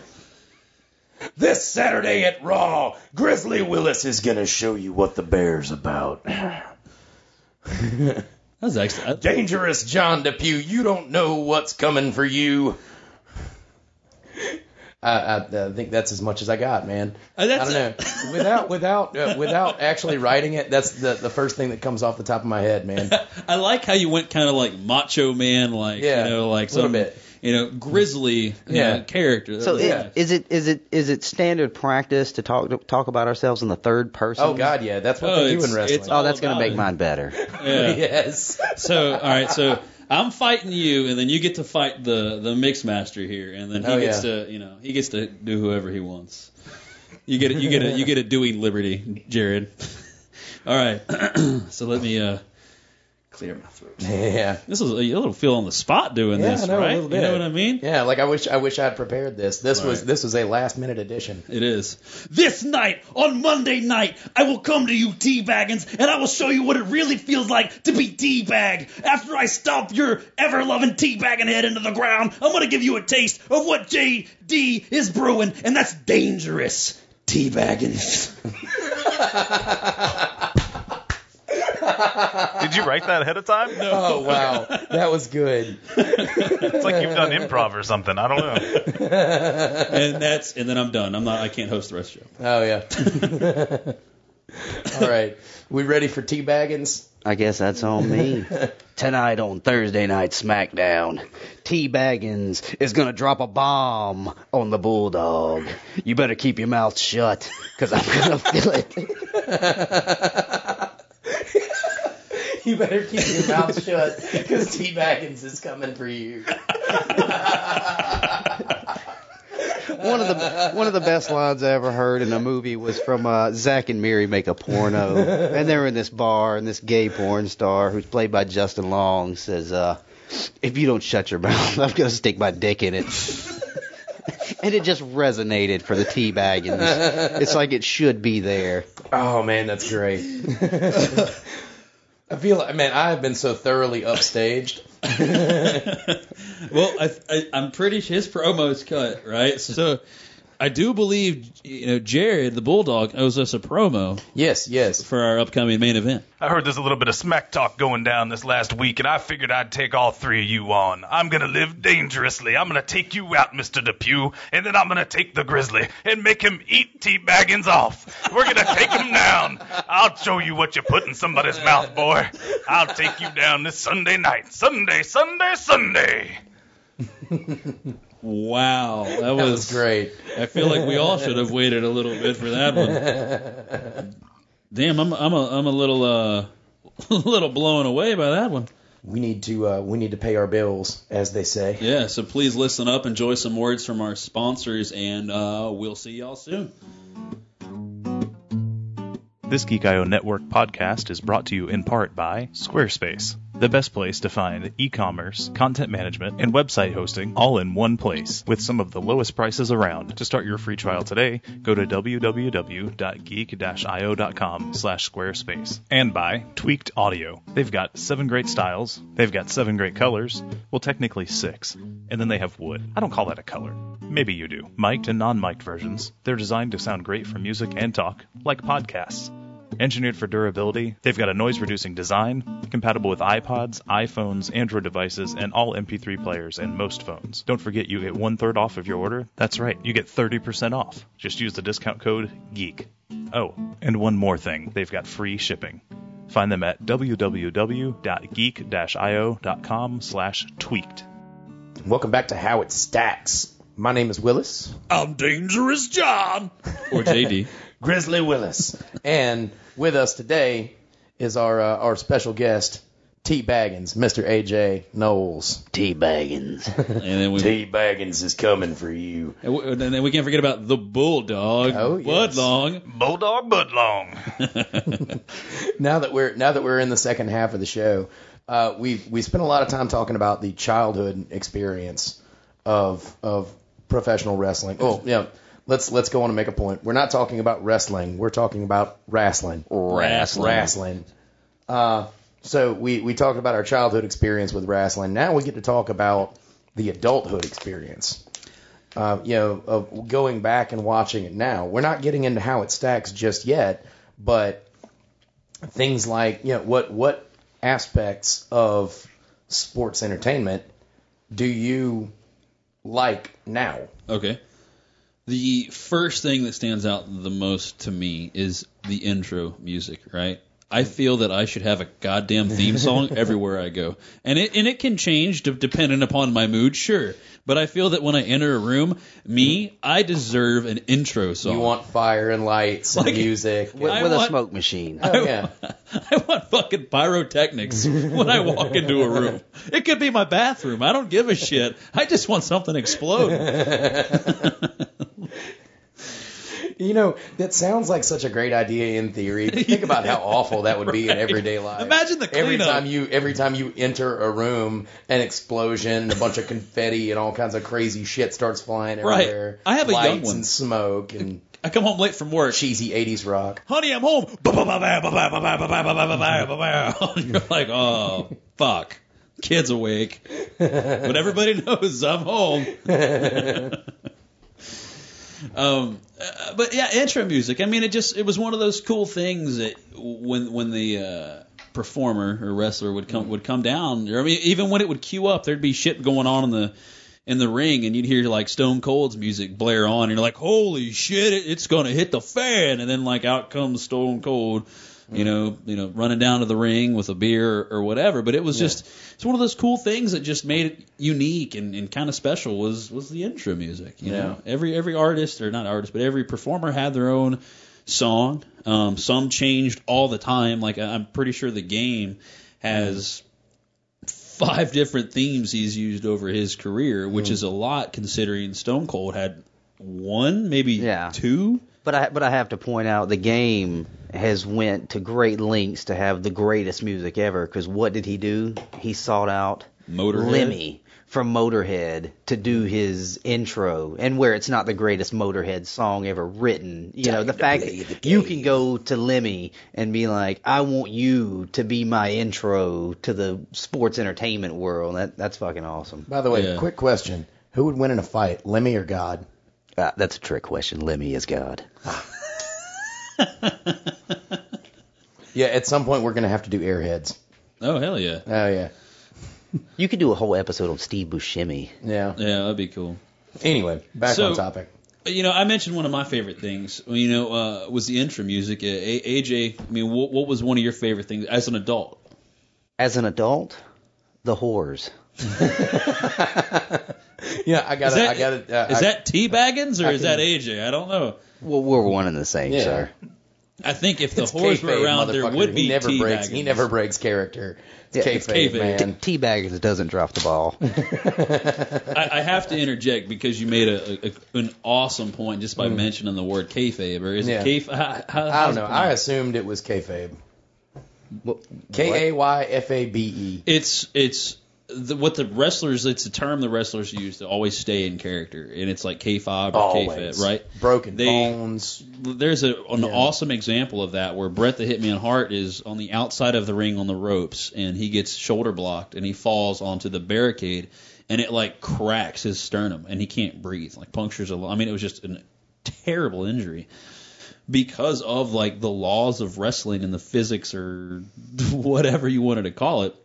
This Saturday at Raw, Grizzly Willis is gonna show you what the Bear's about. That (laughs) That's actually Dangerous John Depew, you don't know what's coming for you. I, I, I think that's as much as I got, man. Uh, I don't know. (laughs) Without without uh, without actually writing it, that's the the first thing that comes off the top of my head, man. (laughs) I like how you went kind of like macho man, like Yeah, you know, like a little some bit. You know grizzly you Yeah. know, character. So is it is it is it standard practice to talk to talk about ourselves in the third person? Oh God, yeah, that's what Oh, they do it's- in wrestling. it's Oh, that's gonna make it. mine better. Yeah. (laughs) yes. So all right, so I'm fighting you, and then you get to fight the the mix master here, and then he Oh, gets yeah. to you know he gets to do whoever he wants. You get a, you get a you get a doing liberty, Jared. (laughs) All right, (clears throat) so let me uh clear my throat. (laughs) Yeah. This is a, little feel on the spot doing Yeah, this, I know, a right? little You know what I mean? Yeah, like I wish I wish I'd prepared this. This was Right. this was a last minute edition. It is. This night, on Monday night, I will come to you, Teabaggins, and I will show you what it really feels like to be teabagged. After I stomp your ever loving teabagging head into the ground, I'm going to give you a taste of what JD is brewing, and that's dangerous. Teabaggins. (laughs) (laughs) (laughs) Did you write that ahead of time? No. Oh wow, that was good. It's like you've done improv or something. I don't know. (laughs) and that's and then I'm done. I'm not. I can't host the rest of the show. Oh yeah. (laughs) All right, we ready for tea baggins? I guess that's on me. Tonight on Thursday Night SmackDown, T Baggins is gonna drop a bomb on the Bulldog. You better keep your mouth shut, cause I'm gonna feel it. (laughs) You better keep your mouth shut because tea baggins is coming for you. (laughs) One of the one of the best lines I ever heard in a movie was from uh, Zach and Mary make a porno, and they're in this bar, and this gay porn star who's played by Justin Long says, uh, "If you don't shut your mouth, I'm gonna stick my dick in it." (laughs) and it just resonated for the tea baggins. It's like it should be there. Oh man, that's great. I feel like, man, I have been so thoroughly upstaged. (laughs) Well, I, I, I'm pretty sure his promo's cut, right? So (laughs) I do believe you know Jared, the Bulldog, owes us a promo Yes, yes. for our upcoming main event. I heard there's a little bit of smack talk going down this last week, and I figured I'd take all three of you on. I'm gonna live dangerously. I'm gonna take you out, Mr. Depew, and then I'm gonna take the Grizzly and make him eat T Baggins off. We're gonna take him down. I'll show you what you put in somebody's mouth, boy. I'll take you down this Sunday night. Sunday, Sunday, Sunday. (laughs) Wow, that That was, was great. I feel like we all should have waited a little bit for that one. (laughs) Damn, I'm I'm a I'm a little uh (laughs) a little blown away by that one. We need to uh, we need to pay our bills, as they say. Yeah, so please listen up, enjoy some words from our sponsors, and uh, we'll see y'all soon. This Geek.io Network podcast is brought to you in part by Squarespace, the best place to find e-commerce, content management, and website hosting all in one place with some of the lowest prices around. To start your free trial today, go to www.geek-io.com slash squarespace. And by Tweaked Audio. They've got seven great styles, they've got seven great colors, well technically six, and then they have wood. I don't call that a color. Maybe you do. Mic'd and non-mic'd versions. They're designed to sound great for music and talk, like podcasts. Engineered for durability, they've got a noise reducing design, compatible with iPods, iPhones, Android devices, and all MP3 players and most phones. Don't forget you get one third off of your order. That's right, you get 30% off. Just use the discount code GEEK. Oh, and one more thing they've got free shipping. Find them at www.geek-io.com slash tweaked. Welcome back to How It Stacks. My name is Willis, I'm Dangerous John (laughs) or JD. (laughs) Grizzly Willis, and with us today is our uh, our special guest, T Baggins, Mr. AJ Knowles. T Baggins. (laughs) And then we T Baggins is coming for you. and we- and then we can't forget about the Bulldog, Oh, yes. Budlong. Bulldog Budlong. (laughs) now that we're now that we're in the second half of the show, uh, we we spent a lot of time talking about the childhood experience of of professional wrestling. Oh, yeah. Let's let's go on and make a point. We're not talking about wrestling. We're talking about wrestling. Wrestling. Wrestling. Uh, so we we talked about our childhood experience with wrestling. Now we get to talk about the adulthood experience. Uh, you know, of going back and watching it now. We're not getting into how it stacks just yet, but things like you know what what aspects of sports entertainment do you like now? Okay. The first thing that stands out the most to me is the intro music, right? I feel that I should have a goddamn theme song (laughs) everywhere I go, and it and it can change de- depending upon my mood, sure. But I feel that when I enter a room, me, I deserve an intro song. You want fire and lights and Like- music. with, I with a smoke machine. Oh, yeah. (laughs) I want fucking pyrotechnics when I walk into a room. It could be my bathroom. I don't give a shit. I just want something to explode. (laughs) You know, that sounds like such a great idea in theory. Think about how awful that would be in everyday life. Imagine the cleanup. every time you every time you enter a room, an explosion, a bunch of confetti, and all kinds of crazy shit starts flying Right. everywhere. I have a young Lights one. and smoke and I come home late from work. cheesy '80s rock. Honey, I'm home. You're like, oh, fuck. Kid's awake. But everybody knows I'm home. Um, uh, but yeah, intro music. I mean, it just it was one of those cool things that when when the uh, performer or wrestler would come would come down. Or, I mean, even when it would queue up, there'd be shit going on in the in the ring, and you'd hear like Stone Cold's music blare on, and you're like, holy shit, it, it's gonna hit the fan, and then like out comes Stone Cold. You know, you know, running down to the ring with a beer or, or whatever. But it was just, it's one of those cool things that just made it unique and, and kind of special. Was was the intro music? You know, every every artist or not artist, but every performer had their own song. Um, some changed all the time. Like I'm pretty sure the game has five different themes he's used over his career, which is a lot considering Stone Cold had one, maybe Yeah. two. But I but I have to point out the game has went to great lengths to have the greatest music ever. Because what did he do? He sought out Motorhead? Lemmy from Motorhead to do his intro, and where it's not the greatest Motorhead song ever written. You know, the fact that you can go to Lemmy and be like, "I want you to be my intro to the sports entertainment world." That that's fucking awesome. By the way, Yeah. quick question: Who would win in a fight, Lemmy or God? Uh, that's a trick question. Lemmy is God. (laughs) Yeah, at some point we're gonna have to do Airheads. Oh hell yeah, Oh yeah, You could do a whole episode on Steve Buscemi. yeah. yeah, that'd be cool. Anyway, back So- on topic. You know, I mentioned one of my favorite things. You know, uh, was the intro music. Uh, A- AJ, I mean, what, what was one of your favorite things as an adult? As an adult, the whores. (laughs) Yeah, I got Is it. that, I got it. Uh, is I- that T Baggins or I is can- that AJ? I don't know. Well, we're one and the same, Yeah. sir. I think if the It's whores were around, there would be he never T breaks. He never breaks character. It's Yeah, kayfabe, it's kayfabe. man. T Baggins doesn't drop the ball. (laughs) I, I have to interject because you made a, a, an awesome point just by mentioning the word kayfabe. Or is Mm. Yeah. it kayfabe? How, how, I don't know. I assumed it was kayfabe. What- K A Y F A B E. It's it's the, what the wrestlers. It's a term the wrestlers use to always stay in character, and it's like K5 or Always. K-Fed, right? Broken They- bones. There's a, an Yeah. awesome example of that where Bret the Hitman Hart is on the outside of the ring on the ropes, and he gets shoulder blocked, and he falls onto the barricade, and it like cracks his sternum, and he can't breathe, like punctures a. I mean, it was just a terrible injury because of like the laws of wrestling and the physics or (laughs) whatever you wanted to call it.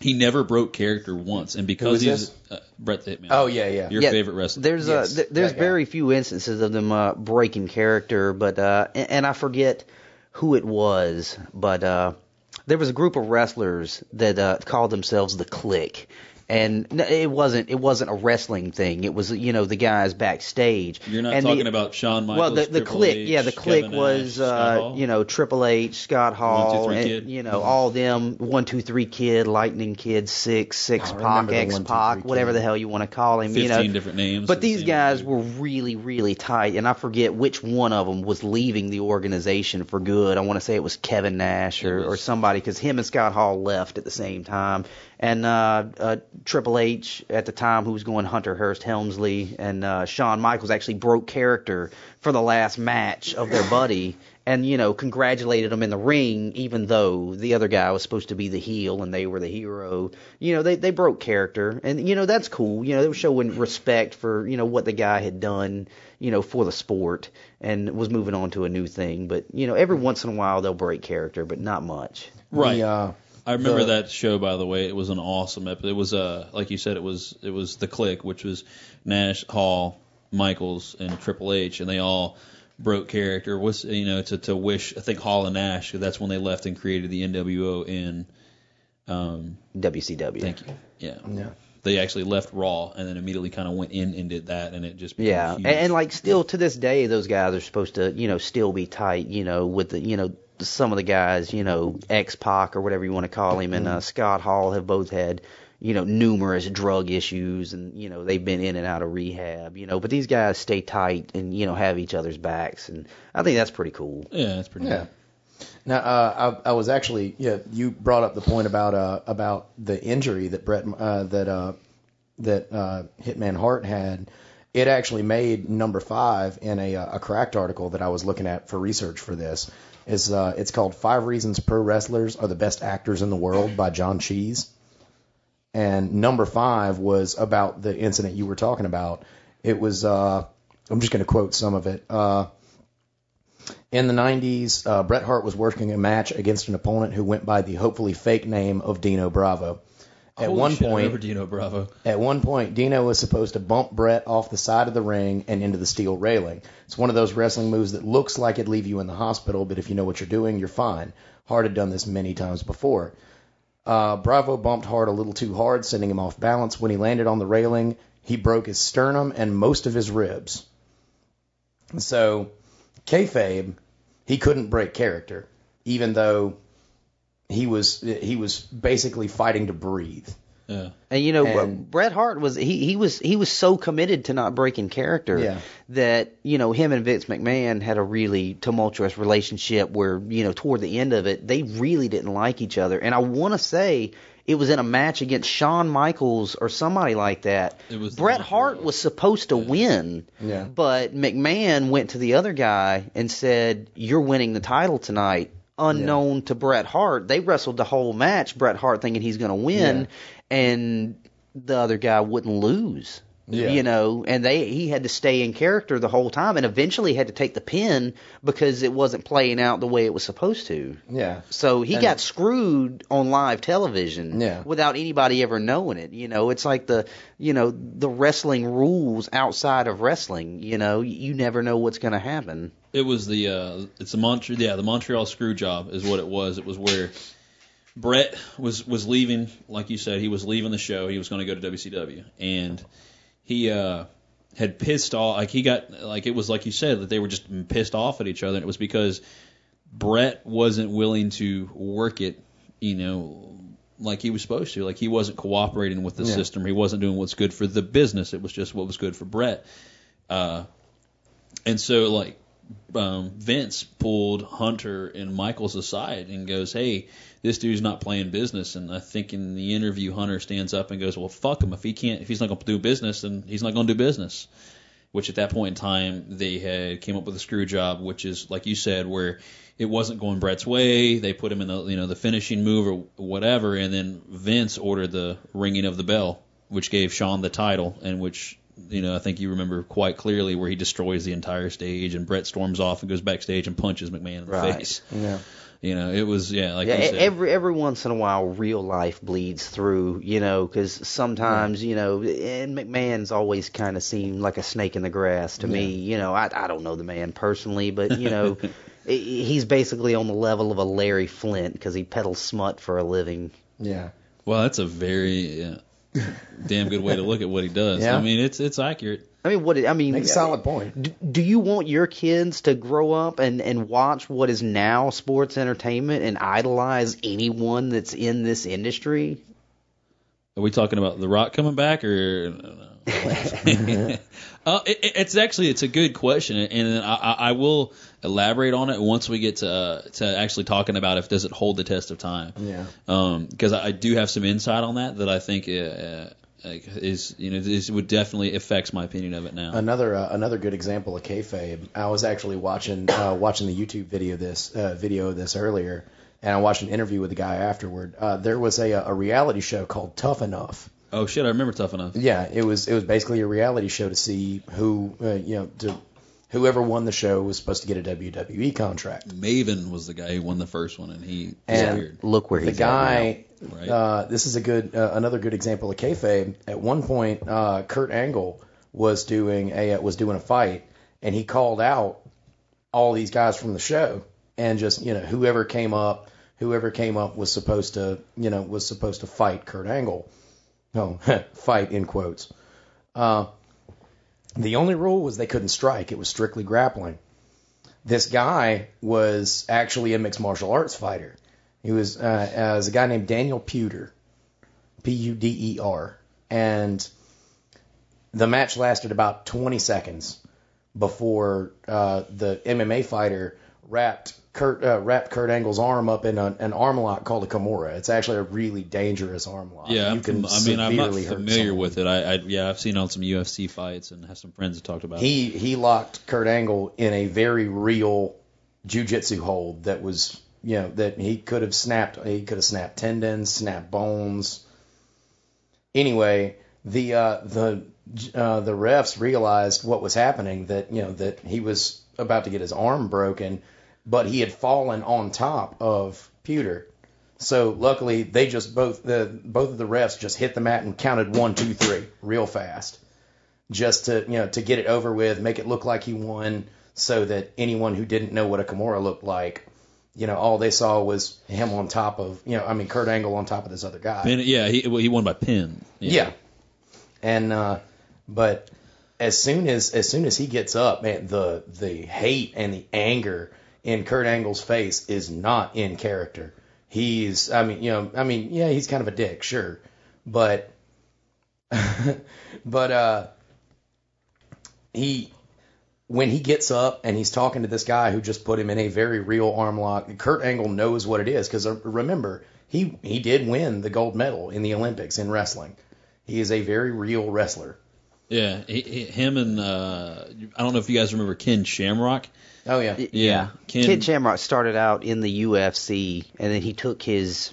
He never broke character once, and because he's uh, Bret the Hitman. Oh yeah, yeah. your Yeah, favorite wrestler. There's Yes, uh, th- there's that guy. very few instances of them uh, breaking character, but uh, and, and I forget who it was, but uh, there was a group of wrestlers that uh, called themselves the Kliq, and it wasn't it wasn't a wrestling thing. It was you know the guys backstage. You're not And talking the, about Shawn Michaels. well, the the Triple Kliq, H, yeah, the Kliq Kevin was Nash, Scott uh, you know Triple H, Scott Hall, Three and Kid. you know all them one two three kid, Lightning Kid, six six I Pac, X 1, 2, Pac, whatever the hell you want to call him. Fifteen you know, different names. but these guys were really, really tight, and I forget which one of them was leaving the organization for good. I want to say it was Kevin Nash or, was- or somebody, because him and Scott Hall left at the same time. And uh, uh, Triple H at the time, who was going Hunter Hearst Helmsley, and uh, Shawn Michaels actually broke character for the last match of their buddy. And you know, congratulated him in the ring, even though the other guy was supposed to be the heel and they were the hero. You know, they they broke character, and you know that's cool. You know, they were showing respect for you know what the guy had done, you know, for the sport, and was moving on to a new thing. But you know, every once in a while they'll break character, but not much. right. The, uh, I remember the- that show by the way. It was an awesome episode. It was uh like you said, it was it was the Kliq, which was Nash, Hall, Michaels, and Triple H, and they all broke character. Was you know to to wish I think Hall and Nash. That's when they left and created the NWO in. Um, WCW. thank you. Yeah. Yeah. They actually left Raw and then immediately kind of went in and did that, and it just became Yeah, and, and like still to this day, those guys are supposed to, you know, still be tight. You know, with the, you know, some of the guys, you know, X Pac or whatever you want to call him, and uh, Scott Hall have both had, you know, numerous drug issues, and you know they've been in and out of rehab. You know, but these guys stay tight and you know have each other's backs, and I think that's pretty cool. yeah, that's pretty. Yeah. Now, uh, I, I was actually, yeah, you brought up the point about uh, about the injury that Bret uh, that uh, that uh, Hitman Hart had. It actually made number five in a, uh, a cracked article that I was looking at for research for this. Is uh, it's called Five Reasons Pro Wrestlers Are the Best Actors in the World by John Cheese. And number five was about the incident you were talking about. It was, uh, I'm just going to quote some of it. Uh, in the 90s, uh, Bret Hart was working a match against an opponent who went by the hopefully fake name of Dino Bravo. At Holy one shit, point, remember Dino Bravo. at one point, Dino was supposed to bump Bret off the side of the ring and into the steel railing. It's one of those wrestling moves that looks like it'd leave you in the hospital, but if you know what you're doing, you're fine. Hart had done this many times before. Uh, Bravo bumped Hart a little too hard, sending him off balance. When he landed on the railing, he broke his sternum and most of his ribs. So, kayfabe, he couldn't break character, even though he was he was basically fighting to breathe. Yeah. And you know, And- Bret Hart was he he was he was so committed to not breaking character Yeah. that you know him and Vince McMahon had a really tumultuous relationship where you know toward the end of it they really didn't like each other. And I want to say it was in a match against Shawn Michaels or somebody like that. It was Bret Hart was supposed to win, Yeah. but McMahon went to the other guy and said, "You're winning the title tonight." Unknown to Bret Hart, they wrestled the whole match. Bret Hart thinking he's going to win, and the other guy wouldn't lose. Yeah. You know, and they he had to stay in character the whole time, and eventually had to take the pin because it wasn't playing out the way it was supposed to. Yeah. So he And- got screwed on live television Yeah. without anybody ever knowing it. You know, it's like the you know the wrestling rules outside of wrestling. You know, you never know what's going to happen. It was the uh, it's the Montreal yeah the Montreal screw job is what it was. It was where Bret was was leaving, like you said, he was leaving the show. He was going to go to WCW, and he uh, had pissed off. Like he got like it was like you said that they were just pissed off at each other. And it was because Bret wasn't willing to work it, you know, like he was supposed to. Like he wasn't cooperating with the Yeah. system. He wasn't doing what's good for the business. It was just what was good for Bret. Uh, and so like um, Vince pulled Hunter and Michaels aside and goes, "Hey, this dude's not playing business." And I think in the interview, Hunter stands up and goes, "Well, fuck him. If he can't, if he's not going to do business, then he's not going to do business." Which at that point in time they had came up with a screw job, which is like you said, where it wasn't going Bret's way. They put him in the you know the finishing move or whatever, and then Vince ordered the ringing of the bell, which gave Shawn the title, and which you know I think you remember quite clearly where he destroys the entire stage, and Bret storms off and goes backstage and punches McMahon in the Right. face. Yeah. You know, it was yeah, like yeah, you said. every every once in a while, real life bleeds through. You know, because sometimes you know, and McMahon's always kind of seemed like a snake in the grass to me. You know, I I don't know the man personally, but you know. (laughs) He's basically on the level of a Larry Flynt because he peddles smut for a living. Yeah. well, that's a very yeah, damn good way to look at what he does. Yeah. I mean, it's it's accurate. I mean, what? I mean, Makes a solid point. Do, do you want your kids to grow up and and watch what is now sports entertainment and idolize anyone that's in this industry? Are we talking about The Rock coming back or? (laughs) (laughs) uh, it, it- it's actually it's a good question, and I, I will elaborate on it once we get to uh, to actually talking about if does it hold the test of time. Yeah. Because I, I do have some insight on that that I think uh, is you know is, would definitely affects my opinion of it now. Another uh, another good example of kayfabe. I was actually watching uh, watching the YouTube video this uh, video of this earlier, and I watched an interview with the guy afterward. Uh, there was a a reality show called Tough Enough. oh shit, I remember Tough Enough. Yeah, it was it was basically a reality show to see who uh, you know to whoever won the show was supposed to get a WWE contract. Maven was the guy who won the first one, and he And disappeared. Look where the he's guy, Right. uh, this is a good, uh, another good example of kayfabe. At one point, uh, Kurt Angle was doing a was doing a fight, and he called out all these guys from the show, and just you know whoever came up, whoever came up was supposed to you know was supposed to fight Kurt Angle. No, (laughs) fight in quotes. Uh, the only rule was they couldn't strike. It was strictly grappling. This guy was actually a mixed martial arts fighter. He was uh, as a guy named Daniel Puder, P U D E R, and the match lasted about 20 seconds before uh, the MMA fighter wrapped Kurt uh, wrapped Kurt Angle's arm up in a, an arm lock called a Kimura. It's actually a really dangerous arm lock. Yeah, you I'm can I mean, I'm not familiar with it. I, I yeah, I've seen on some UFC fights and have some friends that talked about it. He he locked Kurt Angle in a very real jujitsu hold that was you know that he could have snapped he could have snapped tendons, snapped bones. Anyway, the uh, the uh, the refs realized what was happening that you know that he was about to get his arm broken, but he had fallen on top of Puder. So luckily they just both the both of the refs just hit the mat and counted one two three real fast just to you know to get it over with, make it look like he won, so that anyone who didn't know what a Kimura looked like, you know, all they saw was him on top of you know, I mean Kurt Angle on top of this other guy. Pin- yeah, he well, he won by pin. Yeah, and uh, but as soon as as soon as he gets up, man, the the hate and the anger in Kurt Angle's face is not in character. He's, I mean, you know, I mean, yeah, he's kind of a dick, sure, but (laughs) but uh, he when he gets up and he's talking to this guy who just put him in a very real arm lock, Kurt Angle knows what it is because remember he he did win the gold medal in the Olympics in wrestling. He is a very real wrestler. Yeah, he, he, him and uh, I don't know if you guys remember Ken Shamrock. Oh yeah, Yeah, Ken, Kid Shamrock started out in the UFC, and then he took his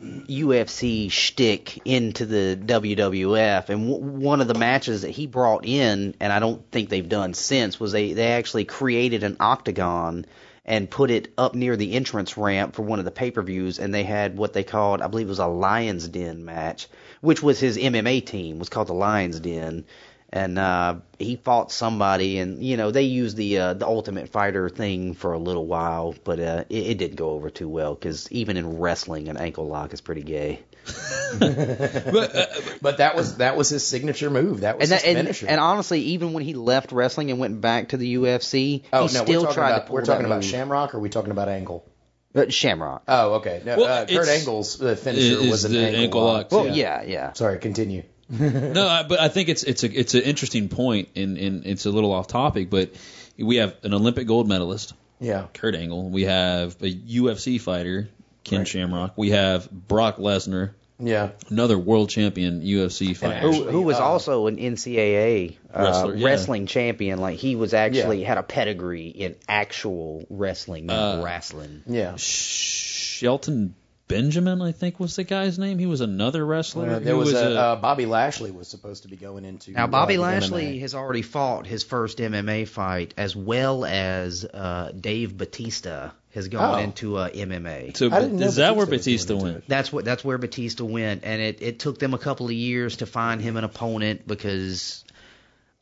UFC shtick into the WWF. And w- one of the matches that he brought in, and I don't think they've done since, was they they actually created an octagon and put it up near the entrance ramp for one of the pay-per-views, and they had what they called, I believe, it was a Lions Den match, which was his MMA team, was called the Lions Den and uh, he fought somebody, and you know they used the uh, the Ultimate Fighter thing for a little while, but uh, it, it didn't go over too well because even in wrestling, an ankle lock is pretty gay. (laughs) but, uh, but that was that was his signature move. That was And, that, his finisher. and honestly, even when he left wrestling and went back to the UFC, oh he no, still tried about to pull we're talking about move. Shamrock, or are we talking about Angle? Uh, Shamrock. Oh, okay. No, Well, uh, Kurt Angle's uh, finisher is was an the ankle, ankle lock. lock, well, yeah, yeah. Sorry, continue. (laughs) (laughs) no, I- but I think it's it's a it's an interesting point, and and it's a little off topic, but we have an Olympic gold medalist, Yeah. Kurt Angle. We have a UFC fighter, Ken Right. Shamrock. We have Brock Lesnar, Yeah. another world champion UFC fighter. Who, who was uh, also an NCAA uh, Wrestler, yeah. wrestling champion? Like he was actually had a pedigree in actual wrestling, not Uh, wrestling. Yeah. Shelton Benjamin, I think was the guy's name. He was another wrestler. Uh, there He was, a, a- uh, Bobby Lashley was supposed to be going into Now, Bobby uh, Lashley MMA. has already fought his first MMA fight, as well as uh, Dave Batista has gone Oh. into uh, MMA. so I didn't is that where Batista Batista was going went? That's what that's where Batista went, and it, it took them a couple of years to find him an opponent because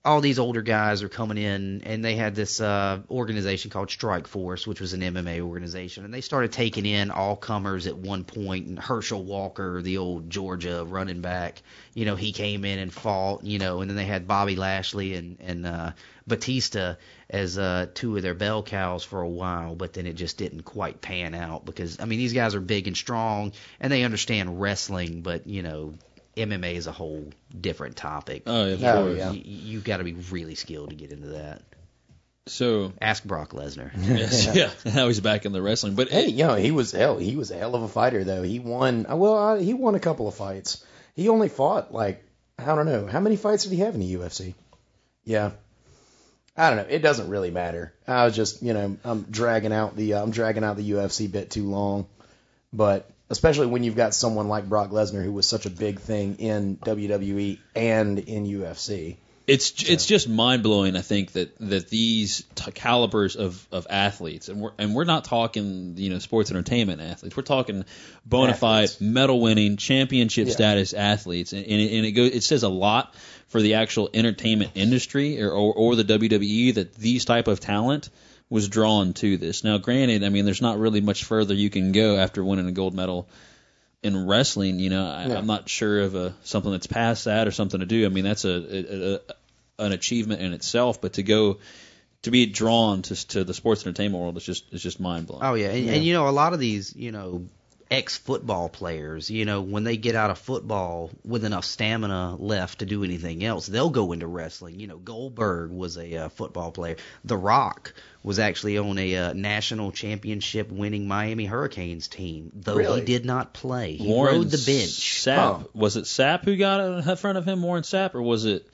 all these older guys are coming in, and they had this uh, organization called Strikeforce, which was an MMA organization, and they started taking in all comers at one point. And Herschel Walker, the old Georgia running back, you know, he came in and fought, you know, and then they had Bobby Lashley and and uh, Batista as uh, two of their bell cows for a while, but then it just didn't quite pan out because I mean these guys are big and strong and they understand wrestling, but you know MMA is a whole different topic. Oh, yeah, of Oh, course. yeah. You, you got to be really skilled to get into that. So Ask Brock Lesnar. (laughs) yes, (laughs) yeah, (laughs) now he's back in the wrestling. But Hey, you know, he was hell. He was a hell of a fighter, though. He won. uh, Well, uh, he won a couple of fights. He only fought like I don't know how many fights did he have in the UFC. Yeah, I don't know. It doesn't really matter. I was just you know I'm dragging out the uh, I'm dragging out the UFC bit too long, but especially when you've got someone like Brock Lesnar who was such a big thing in WWE and in UFC. it's it's just mind blowing. I think that that these t- calibers of, of athletes, and we're and we're not talking you know sports entertainment athletes. We're talking bona fide medal winning championship Yeah. status athletes, and, and, it, and it goes it says a lot for the actual entertainment industry or, or or the WWE that these type of talent was drawn to this. Now, granted, I mean, there's not really much further you can go after winning a gold medal in wrestling, you know, I, Yeah. I'm not sure of a something that's past that or something to do. I mean, that's a, a, a an achievement in itself, but to go to be drawn to to the sports entertainment world is just is just mind blowing. Oh yeah, and, and you know a lot of these, you know, ex football players, you know, when they get out of football with enough stamina left to do anything else, they'll go into wrestling. You know, Goldberg was a uh, football player. The Rock was actually on a uh, national championship winning Miami Hurricanes team, though Really? he did not play. He Warren rode the bench. Sapp Oh. was it Sapp who got in front of him, Warren Sapp, or was it?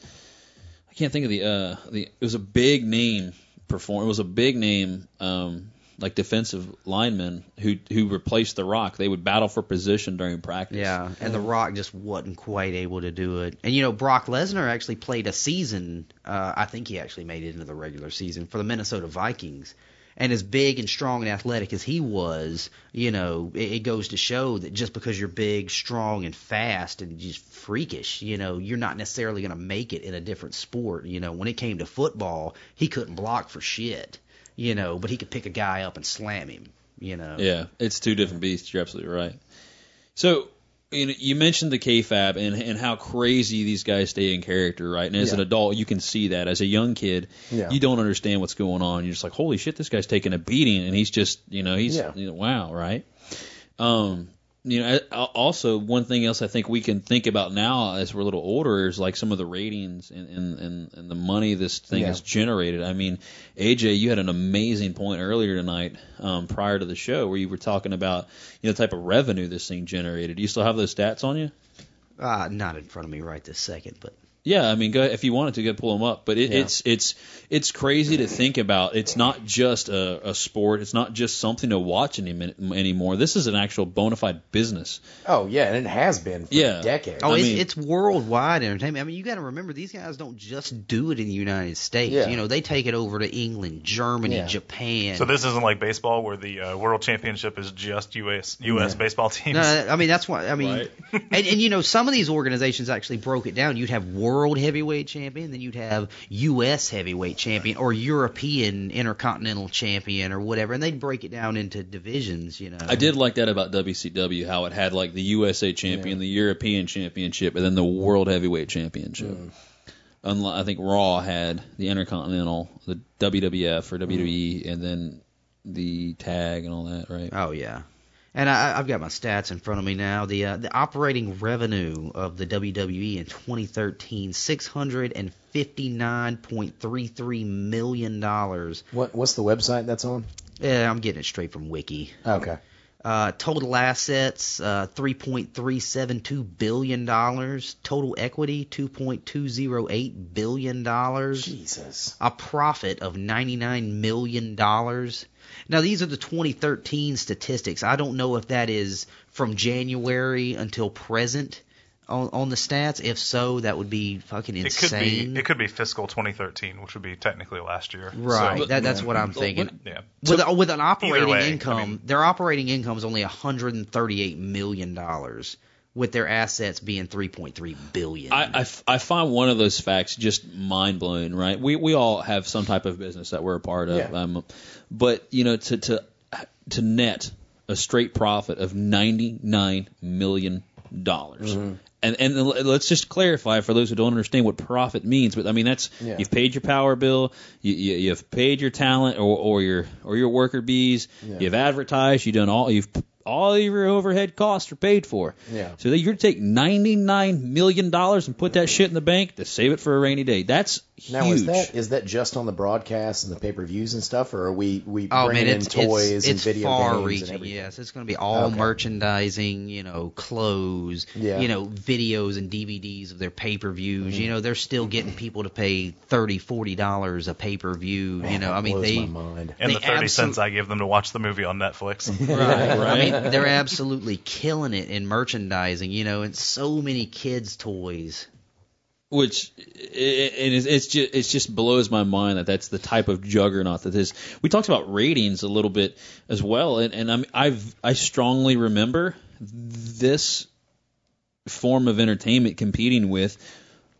I can't think of the uh the. It was a big name perform. It was a big name um like defensive linemen who who replaced the Rock. They would battle for position during practice. Yeah, and The Rock just wasn't quite able to do it. And you know, Brock Lesnar actually played a season. Uh, I think he actually made it into the regular season for the Minnesota Vikings. And as big and strong and athletic as he was, you know, it, it goes to show that just because you're big, strong, and fast and just freakish, you know, you're not necessarily going to make it in a different sport. You know, when it came to football, he couldn't block for shit, you know, but he could pick a guy up and slam him, you know. Yeah, it's two different beasts. You're absolutely right. So you, know, you mentioned the kayfabe and and how crazy these guys stay in character, right? And as Yeah. an adult, you can see that. As a young kid, Yeah. you don't understand what's going on. You're just like, holy shit, this guy's taking a beating, and he's just, you know, he's, Yeah. you know, wow, right? Um, you know, also one thing else I think we can think about now as we're a little older is like some of the ratings and and and, and the money this thing Yeah. has generated. I mean, AJ, you had an amazing point earlier tonight, um, prior to the show, where you were talking about you know the type of revenue this thing generated. Do you still have those stats on you? Uh, not in front of me right this second, but Yeah, I mean, go if you wanted to go pull them up, but it, Yeah. it's it's it's crazy to think about. It's not just a, a sport. It's not just something to watch any, min- anymore. This is an actual bona fide business. Oh yeah, and it has been for Yeah. decades. Oh, I it's, mean- it's worldwide entertainment. I mean, you got to remember these guys don't just do it in the United States. Yeah. You know, they take it over to England, Germany, Yeah. Japan. So this isn't like baseball where the uh, World Championship is just U.S. U.S. Yeah. baseball teams. no, I mean that's why. I mean, Right. (laughs) and, and you know, some of these organizations actually broke it down. You'd have World World heavyweight Champion, then you'd have U.S. Heavyweight Champion, or European Intercontinental Champion, or whatever, and they'd break it down into divisions. You know, I did like that about WCW, how it had like the USA Champion, the European Championship, and then the World Heavyweight Championship. Mm. Unlike, I think Raw had the Intercontinental, the WWF or WWE, mm. and then the tag and all that, right? Oh yeah, and I, I've got my stats in front of me now. The uh, the operating revenue of the WWE in 2013 six hundred and fifty nine point three three million dollars. What what's the website that's on? Yeah, I'm getting it straight from Wiki. Okay. Uh, total assets uh, 3.372 billion dollars. Total equity 2.208 billion dollars Jesus. a profit of $99 million. Now, these are the 2013 statistics. I don't know if that is from January until present on, on the stats. If so, that would be fucking it could insane. be it could be fiscal 2013, which would be technically last year. right. So, that, that's what I'm thinking. yeah. With, with an operating way, I income, mean- their operating income is only 138 million dollars, with their assets being 3.3 billion. I, I f- I find one of those facts just mind blowing. Right? We we all have some type of business that we're a part of. Yeah. Um, but you know, to to to net a straight profit of ninety nine million dollars. Mm-hmm. And and let's just clarify for those who don't understand what profit means. But I mean, that's Yeah. you've paid your power bill, you, you you've paid your talent or or your or your worker bees, Yeah. you've advertised, you've done all you've all your overhead costs are paid for. Yeah. So that you're to take ninety nine million dollars and put that shit in the bank to save it for a rainy day. That's huge. Now is that is that just on the broadcasts and the pay per views and stuff, or are we we Oh bringing man, in it's toys it's, and it's video far games reaching. and everything? Yes, it's going to be all Okay. merchandising, you know, clothes, Yeah. you know, videos and DVDs of their pay per views. Mm-hmm. You know, they're still getting people to pay thirty, forty dollars $40 a pay per view. You know, I mean blows they. my mind. And They the 30 cents I give them to watch the movie on Netflix. Right, Right. (laughs) I mean, they're absolutely killing it in merchandising. You know, and so many kids' toys. which it, is it's just it just blows my mind that that's the type of juggernaut that is. We talked about ratings a little bit as well, and, and I'm I've I strongly remember this form of entertainment competing with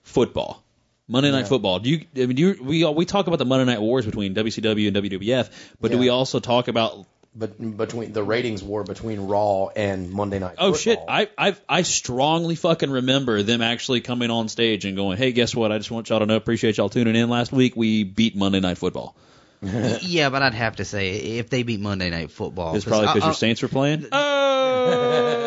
football. Monday Night Football. Do you? I mean, do you, we we talk about the Monday Night Wars between WCW and WWF, but do we also talk about But between the ratings war between Raw and Monday Night. Oh Football. shit! I I I strongly fucking remember them actually coming on stage and going, "Hey, guess what? I just want y'all to know, appreciate y'all tuning in. Last week we beat Monday Night Football. (laughs) yeah, but I'd have to say if they beat Monday Night Football, It's probably because I- your Saints were playing. (laughs) Oh,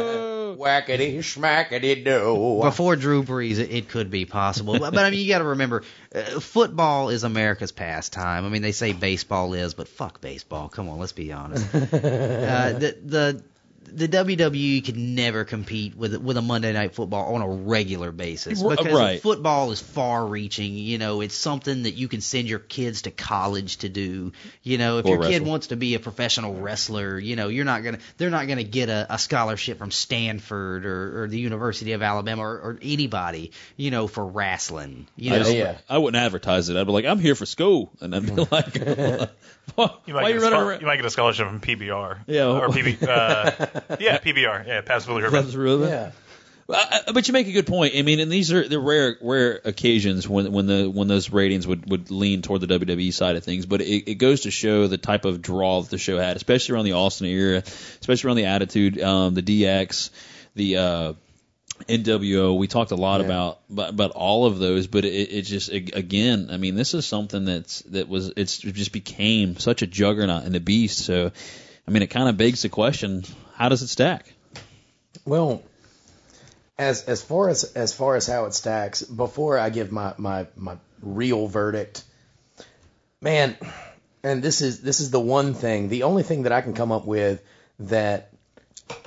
Whackety do. before Drew Brees, it, it could be possible. but, but I mean, you got to remember, uh, football is America's pastime. I mean, they say baseball is, but fuck baseball. Come on, let's be honest. uh, the the the WWE could never compete with with a Monday Night Football on a regular basis because right. football is far-reaching. You know, it's something that you can send your kids to college to do. You know, if Or your kid wants to be a professional wrestler, you know, you're not gonna they're not gonna get a, a scholarship from Stanford or, or the University of Alabama or, or anybody, you know, for wrestling. You I, just- yeah. I wouldn't advertise it. I'd be like, I'm here for school, and I'd be (laughs) like, (laughs) why, You might, you get a running schol- around? you might get a scholarship from PBR. Yeah. Or PB. Uh, (laughs) (laughs) yeah, PBR. Yeah, Passively Urban. That's really- Yeah. Uh, but you make a good point. I mean, and these are the rare rare occasions when when the when those ratings would, would lean toward the WWE side of things. But it, it goes to show the type of draw that the show had, especially around the Austin era, especially around the Attitude, um, the DX, the uh, NWO. We talked a lot Yeah. about, about about all of those, but it, it just a- again, I mean, this is something that's that was it's it just became such a juggernaut and a beast. So, I mean, it kind of begs the question: How does it stack? Well, as as far as as far as how it stacks, before I give my my my real verdict, man, and this is this is the one thing, the only thing that I can come up with that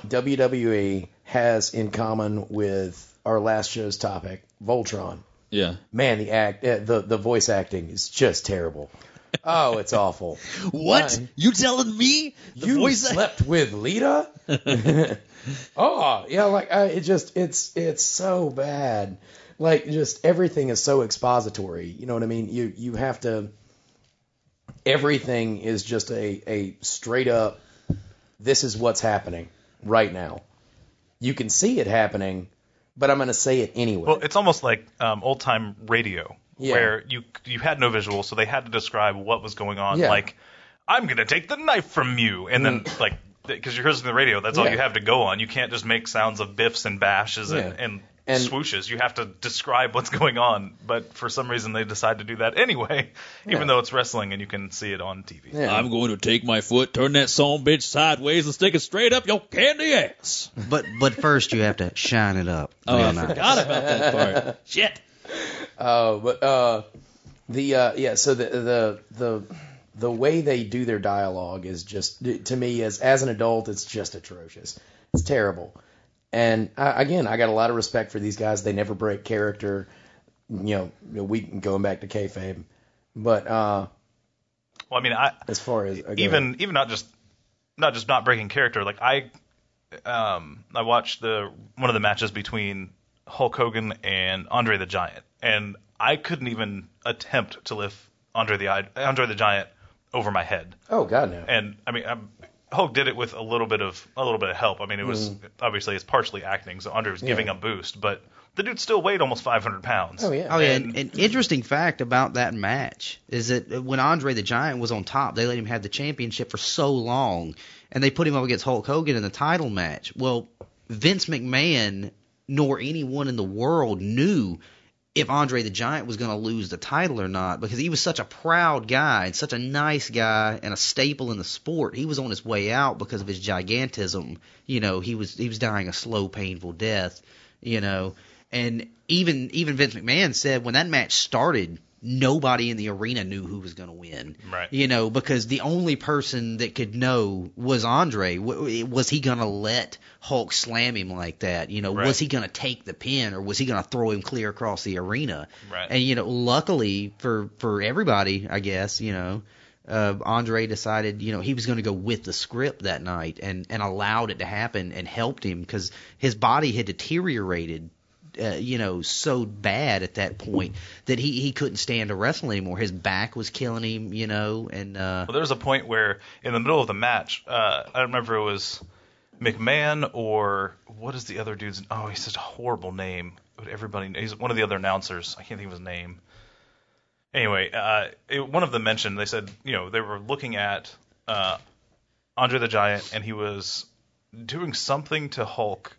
WWE has in common with our last show's topic, Voltron. Yeah. Man, the act, uh, the the voice acting is just terrible. Oh, it's awful. What? Fine. You telling me? The you voice slept with Lita? (laughs) oh, yeah, like I, it just it's it's so bad. Like just everything is so expository. You know what I mean? You you have to everything is just a a straight up this is what's happening right now. You can see it happening, but I'm going to say it anyway. Well, it's almost like um, old time radio, Yeah. where you you had no visual, so they had to describe what was going on. Yeah. Mm. Like, I'm gonna take the knife from you, and then like because you're listening to the radio, that's all Yeah. you have to go on. You can't just make sounds of biffs and bashes and, Yeah. and, And- swooshes. You have to describe what's (laughs) going on. But for some reason, they decide to do that anyway, Yeah. even though it's wrestling and you can see it on TV. yeah. I'm going to take my foot, turn that son bitch sideways, and stick it straight up your candy ass. but but first you have to shine it up. Oh, I nice. forgot about that part. (laughs) Shit. Oh, (laughs) but uh, the uh, yeah. So the the the the way they do their dialogue is just to me as as an adult, it's just atrocious. It's terrible. And I, again, I got a lot of respect for these guys. They never break character. You know, we going back to kayfabe, but uh, Well, I mean, I as far as again, even even not just not just not breaking character. Like I um I watched the one of the matches between Hulk Hogan and Andre the Giant, and I couldn't even attempt to lift Andre the Andre the Giant over my head. oh god no, And I mean, I'm, Hulk did it with a little bit of a little bit of help. I mean, it was mm. obviously it's partially acting, so Andre was giving. Yeah. a boost, but the dude still weighed almost 500 pounds. oh yeah, Oh yeah, And- and, an interesting fact about that match is that when Andre the Giant was on top, they let him have the championship for so long, and they put him up against Hulk Hogan in the title match. Well, Vince McMahon nor anyone in the world knew if Andre the Giant was going to lose the title or not because he was such a proud guy and such a nice guy and a staple in the sport. He was on his way out because of his gigantism. You know, he was he was dying a slow, painful death. You know, and even even Vince McMahon said when that match started, nobody in the arena knew who was going to win. Right. You know, because the only person that could know was Andre. Was he going to let Hulk slam him like that? You know, Right. was he going to take the pin or was he going to throw him clear across the arena? Right. And you know, luckily for for everybody, I guess, you know, uh, Andre decided, you know, he was going to go with the script that night and and allowed it to happen and helped him because his body had deteriorated uh, you know, so bad at that point that he he couldn't stand to wrestle anymore. His back was killing him, you know, and uh, Well, there was a point where in the middle of the match, uh, I don't remember it was McMahon or what is the other dude's? Oh, he's such a horrible name. Everybody, he's one of the other announcers. I can't think of his name. Anyway, uh, it, one of them mentioned they said you know they were looking at uh, Andre the Giant and he was doing something to Hulk.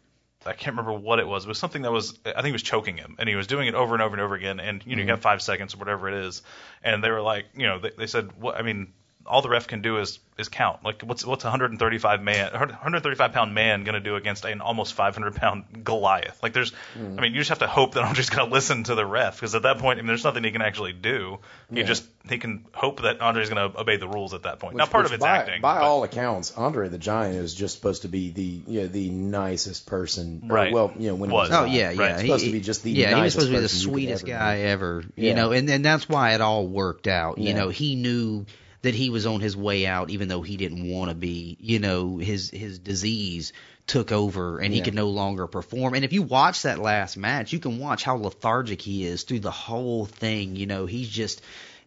I can't remember what it was. It was something that was I think it was choking him, and he was doing it over and over and over again. And you know you mm-hmm. got five seconds or whatever it is, and they were like, you know, they, they said, what? I mean, all the ref can do is is count. Like what's what's a 135 man 135 pound man going to do against an almost 500 pound Goliath? Like there's, hmm. I mean, you just have to hope that Andre's going to listen to the ref because at that point, I mean, there's nothing he can actually do. He just he can hope that Andre's going to obey the rules at that point. now part of it's by, acting. By but- all accounts, Andre the Giant is just supposed to be the you know, the nicest person. or, Right. well, you know when he Was. was Oh yeah, yeah. Right. He- Supposed to be just the yeah. He was nicest supposed to be the person you could sweetest ever guy meet. ever. You Yeah. know, and and that's why it all worked out. You Yeah. know, he knew that he was on his way out, even though he didn't want to be. You know, his his disease took over, and he Yeah. could no longer perform. And if you watch that last match, you can watch how lethargic he is through the whole thing. You know, he's just.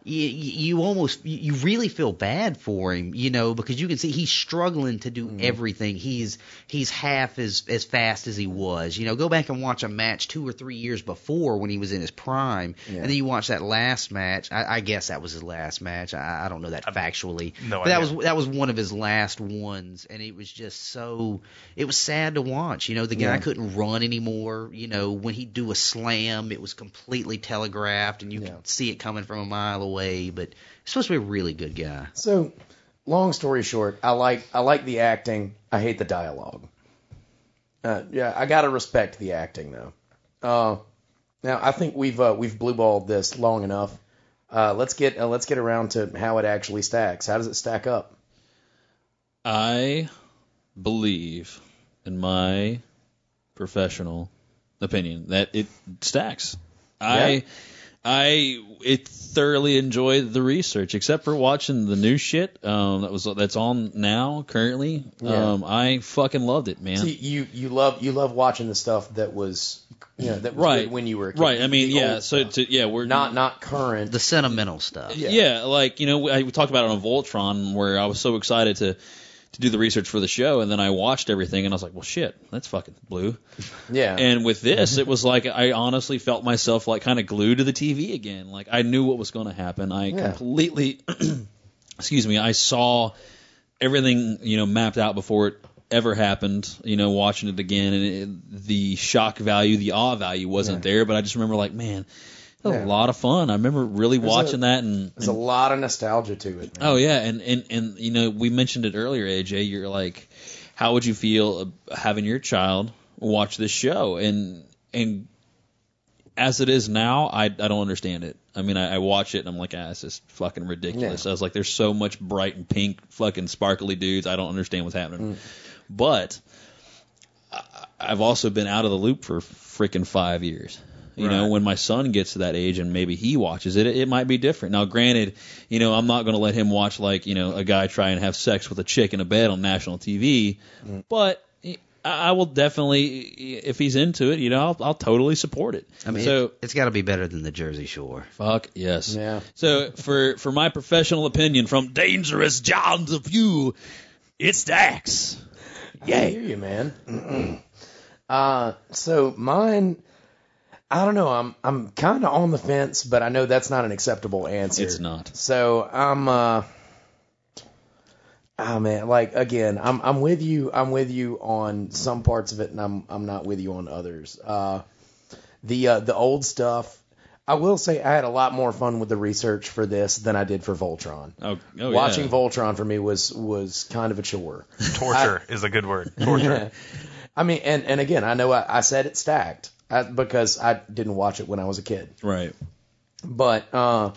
You, you almost you really feel bad for him, you know, because you can see he's struggling to Mm-hmm. do everything. He's he's half as as fast as he was. You know, go back and watch a match two or three years before when he was in his prime, Yeah. and then you watch that last match. I, I guess that was his last match. I, I don't know that factually, no but that was that was one of his last ones, and it was just so it was sad to watch. You know, the guy Yeah. couldn't run anymore. You know, when he'd do a slam, it was completely telegraphed, and you Yeah. could see it coming from a mile away. Way, but he's supposed to be a really good guy. So, long story short, I like I like the acting. I hate the dialogue. Uh, yeah, I gotta respect the acting though. Uh, now I think we've uh, we've blueballed this long enough. Uh, let's get uh, let's get around to how it actually stacks. How does it stack up? I believe, in my professional opinion, that it stacks. I I it thoroughly enjoyed the research, except for watching the new shit um, that was that's on now currently. Yeah. Um, I fucking loved it, man. See, you you love you love watching the stuff that was you know that was right good when you were a kid. right. I mean, The yeah. So to, yeah, we're not not current. The sentimental stuff. Yeah. yeah. like you know, we, I, we talked about it on Voltron, where I was so excited to to do the research for the show, and then I watched everything, and I was like, well, shit, that's fucking blue. yeah. And with (laughs) this, it was like I honestly felt myself like kind of glued to the TV again. Like I knew what was going to happen. I Yeah. completely, (clears throat) excuse me, I saw everything you know mapped out before it ever happened. You know, watching it again, and it, the shock value, the awe value wasn't there. But I just remember like, man, that was Yeah. a lot of fun. I remember really watching that and. There's a lot of nostalgia to it. Man. Oh yeah, and and and you know we mentioned it earlier, AJ. You're like, how would you feel having your child watch this show? And and as it is now, I I don't understand it. I mean, I, I watch it and I'm like, ah, it's just fucking ridiculous. Yeah. I was like, there's so much bright and pink, fucking sparkly dudes. I don't understand what's happening. But I, I've also been out of the loop for freaking five years. You know, when my son gets to that age and maybe he watches it, it, it might be different. Now, granted, you know, I'm not going to let him watch like, you know, a guy try and have sex with a chick in a bed on national TV, but I I will definitely, if he's into it, you know, I'll, I'll totally support it. I mean, so it, it's got to be better than the Jersey Shore. fuck yes. Yeah. So for for my professional opinion, from dangerous John's of view, it stacks. I hear you, man. (clears throat) uh, so mine, I don't know. I'm I'm kind of on the fence, but I know that's not an acceptable answer. It's not. So I'm. uh Oh man, like again, I'm I'm with you. I'm with you on some parts of it, and I'm I'm not with you on others. Uh, the uh, the old stuff. I will say I had a lot more fun with the research for this than I did for Voltron. Oh, oh Watching yeah. Voltron for me was was kind of a chore. Torture is a good word. Torture. (laughs) I mean, and and again, I know I, I said it stacked I, because I didn't watch it when I was a kid, right. but uh,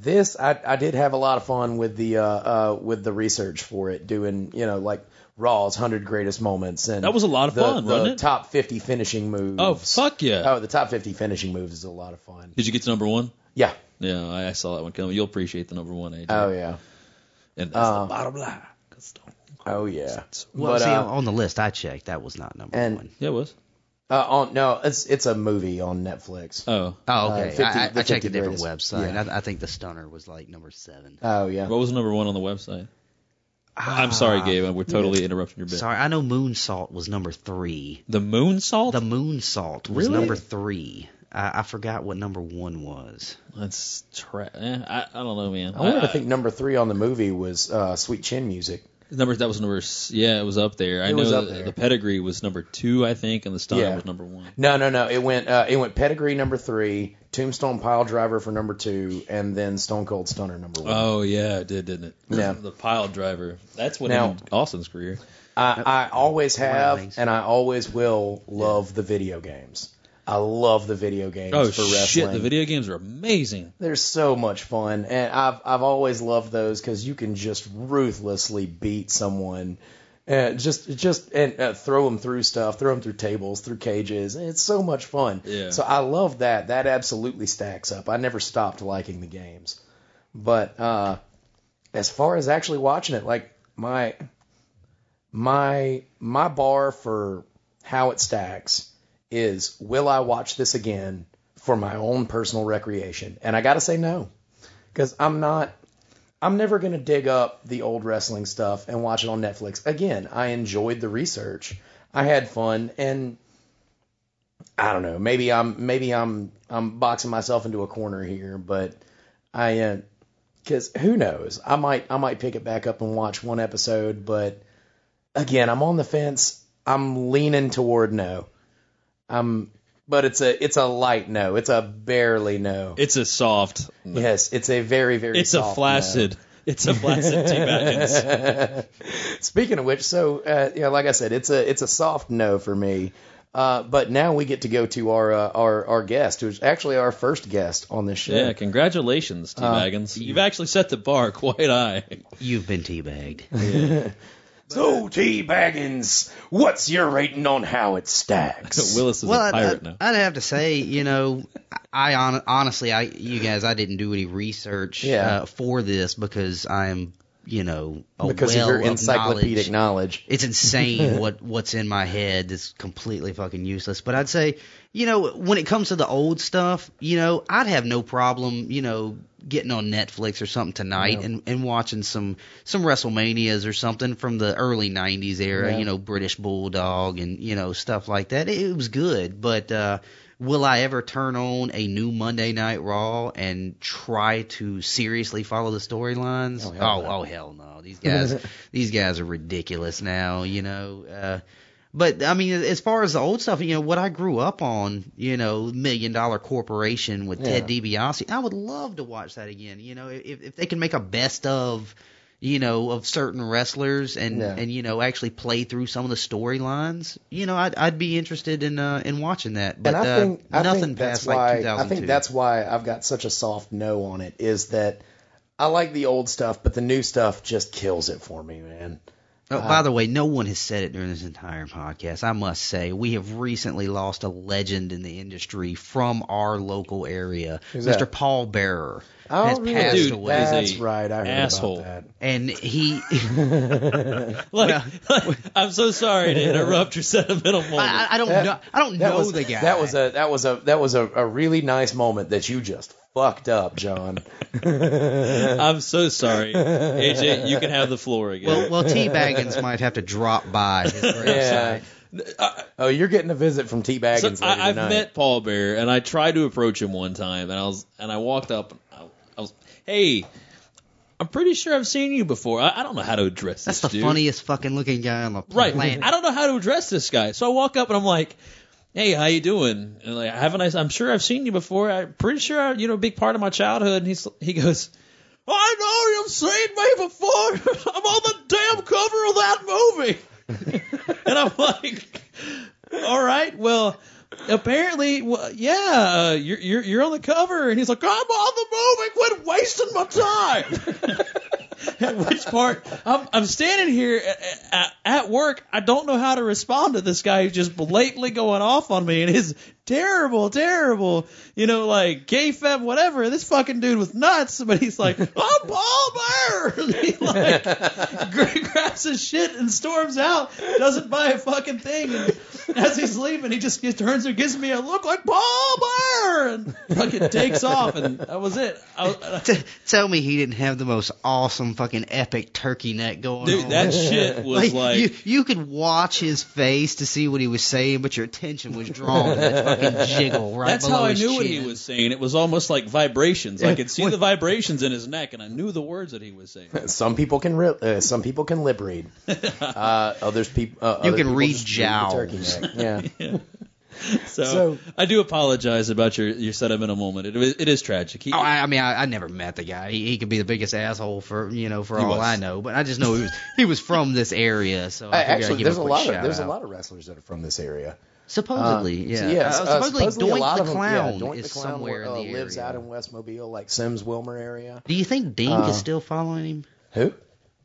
this I I did have a lot of fun with the uh, uh with the research for it, doing you know like Raw's hundred greatest moments and That was a lot of the, fun, the wasn't it? top fifty finishing moves. Oh fuck yeah! Oh, the top fifty finishing moves is a lot of fun. Did you get to number one? Yeah. Yeah, I, I saw that one coming. You'll appreciate the number one, AJ. Oh yeah. and that's uh, the bottom line. Oh yeah. Well, but see, uh, on the list I checked, that was not number and- one. Yeah, it was. Uh, on no, it's it's a movie on Netflix. Oh, Oh, okay. Uh, 50 I, I, I checked 50 a different greatest. website. Yeah. I, I think the Stunner was like number seven. Oh yeah. what was number one on the website? I'm sorry, Gabe. We're totally interrupting your bit. Sorry, I know Moonsault was number three. The Moonsault? The Moonsault was Really? number three. I, I forgot what number one was. That's tra- eh, I, I don't know, man. I wanted to think number three on the movie was uh, Sweet Chin Music. Number that was number. Yeah, it was up there. I It know was up the, there. the pedigree was number two, I think, and the stunner Yeah. was number one. No, no, no. It went uh, it went Pedigree number three, Tombstone Pile Driver for number two, and then Stone Cold Stunner number one. Oh yeah, it did, didn't it? Yeah. the pile driver. That's what Now- ended Austin's career. I, I always have and I always will love the video games. I love the video games Oh for wrestling. shit, the video games are amazing. They're so much fun, and I've I've always loved those because you can just ruthlessly beat someone, and just just and uh, throw them through stuff, throw them through tables, through cages. and It's so much fun. Yeah. So I love that. That absolutely stacks up. I never stopped liking the games, but uh, as far as actually watching it, like my my my bar for how it stacks is will I watch this again for my own personal recreation? And I got to say no. Cuz I'm not I'm never going to dig up the old wrestling stuff and watch it on Netflix. Again, I enjoyed the research. I had fun and I don't know, maybe I'm maybe I'm I'm boxing myself into a corner here, but I uh, cuz who knows? I might I might pick it back up and watch one episode, but again, I'm on the fence. I'm leaning toward no. I'm, but it's a it's a light no. It's a barely no. It's a soft. yes, it's a very very. It's a soft flaccid. It's a flaccid T Baggins. (laughs) Speaking of which, so uh, yeah, like I said, it's a it's a soft no for me. Uh, but now we get to go to our uh, our our guest, who's actually our first guest on this show. Yeah, congratulations, T Baggins. You've actually set the bar (laughs) quite high. You've been teabagged. (laughs) So T Baggins, what's your rating on how it stacks? (laughs) Willis is well, a I'd, pirate I'd, now. I'd have to say, you know, I on, honestly, I you guys, I didn't do any research Yeah. uh, for this because I'm, you know, a because well of your encyclopedic knowledge. knowledge. It's insane (laughs) what what's in my head. It's completely fucking useless. But I'd say, you know, when it comes to the old stuff, you know, I'd have no problem, you know, getting on Netflix or something tonight Yeah. and, and watching some some WrestleManias or something from the early '90s era. Yeah. You know, British Bulldog and you know stuff like that. It, it was good, but. uh Will I ever turn on a new Monday Night Raw and try to seriously follow the storylines? Oh, hell oh, no. oh, hell no! These guys, (laughs) these guys are ridiculous now. You know, uh, but I mean, as far as the old stuff, you know, what I grew up on, you know, Million Dollar Corporation with Ted DiBiase, I would love to watch that again. You know, if if they can make a best of, you know, of certain wrestlers and Yeah. and you know actually play through some of the storylines, you know, I'd I'd be interested in uh in watching that. But and I uh, think I nothing think that's past like why 2002. I think that's why I've got such a soft no on it is that I like the old stuff, but the new stuff just kills it for me, man. Oh, uh, by the way, no one has said it during this entire podcast. I must say, we have recently lost a legend in the industry from our local area. Mr. that? Paul Bearer Oh, has really? passed Dude, away. is a That's right. I heard asshole. about that. and he, (laughs) Like, like, (laughs) I'm so sorry to interrupt your sentimental moment. I, I don't That- know, I don't know was the guy. That was a that was a that was a, a really nice moment that you just fucked up, John. (laughs) I'm so sorry. AJ, you can have the floor again. well, well, T Baggins might have to drop by his yeah. gravesite. Uh, oh, you're getting a visit from T So Baggins later I, I've tonight. met Paul Bearer, and I tried to approach him one time, and I was, and I walked up, and I, I was, hey, I'm pretty sure I've seen you before. I, I don't know how to address That's this That's the dude. funniest fucking looking guy on the planet. right? planet. I don't know how to address this guy, so I walk up and I'm like, hey, how you doing? And like, haven't I? I'm sure I've seen you before. I'm pretty sure, I, you know, a big part of my childhood. And he's, he goes. I know you've seen me before. (laughs) I'm on the damn cover of that movie. (laughs) and I'm like, all right, well, apparently, well, yeah, uh, you're, you're you're on the cover, and he's like, I'm on the movie. Quit wasting my time. (laughs) (laughs) Which part, I'm, I'm standing here at, at, at work. I don't know how to respond to this guy who's just blatantly going off on me and his terrible, terrible, you know, like kayfabe, whatever. This fucking dude was nuts, but he's like, I'm (laughs) oh, Paul Bearer. And (laughs) he like (laughs) grabs his shit and storms out, doesn't buy a fucking thing. And as he's leaving, he just he turns and gives me a look like Paul Bearer, and fucking takes off, and that was it. I, was- uh, T- tell me he didn't have the most awesome fucking epic turkey neck going dude, on. that shit was like, you, you could watch his face to see what he was saying, but your attention was drawn to that fucking jiggle right that's below how I his knew what he was saying. It was almost like vibrations. I could see the vibrations in his neck, and I knew the words that he was saying. (laughs) Some people can re- uh, some people can lip read. (laughs) Uh, others people uh, You other can people read just the turkey neck. (laughs) Yeah. So, So- I do apologize about your your sentimental moment. It, is- it is tragic. He, Oh, I, I mean, I, I never met the guy. He, he could be the biggest asshole for you know for all was. I know, but I just know he was he was from this area. So I I- figured I'd actually, give there's him a lot of shout there's a lot of wrestlers that are from this area. Supposedly, Uh, yeah. so yes, Uh, uh, supposedly, supposedly a Doink lot the of them, Clown yeah, Doink is the Clown somewhere uh, in the lives area. out in West Mobile, like Semmes Wilmer area. Do you think Dink Uh, is still following him? Who?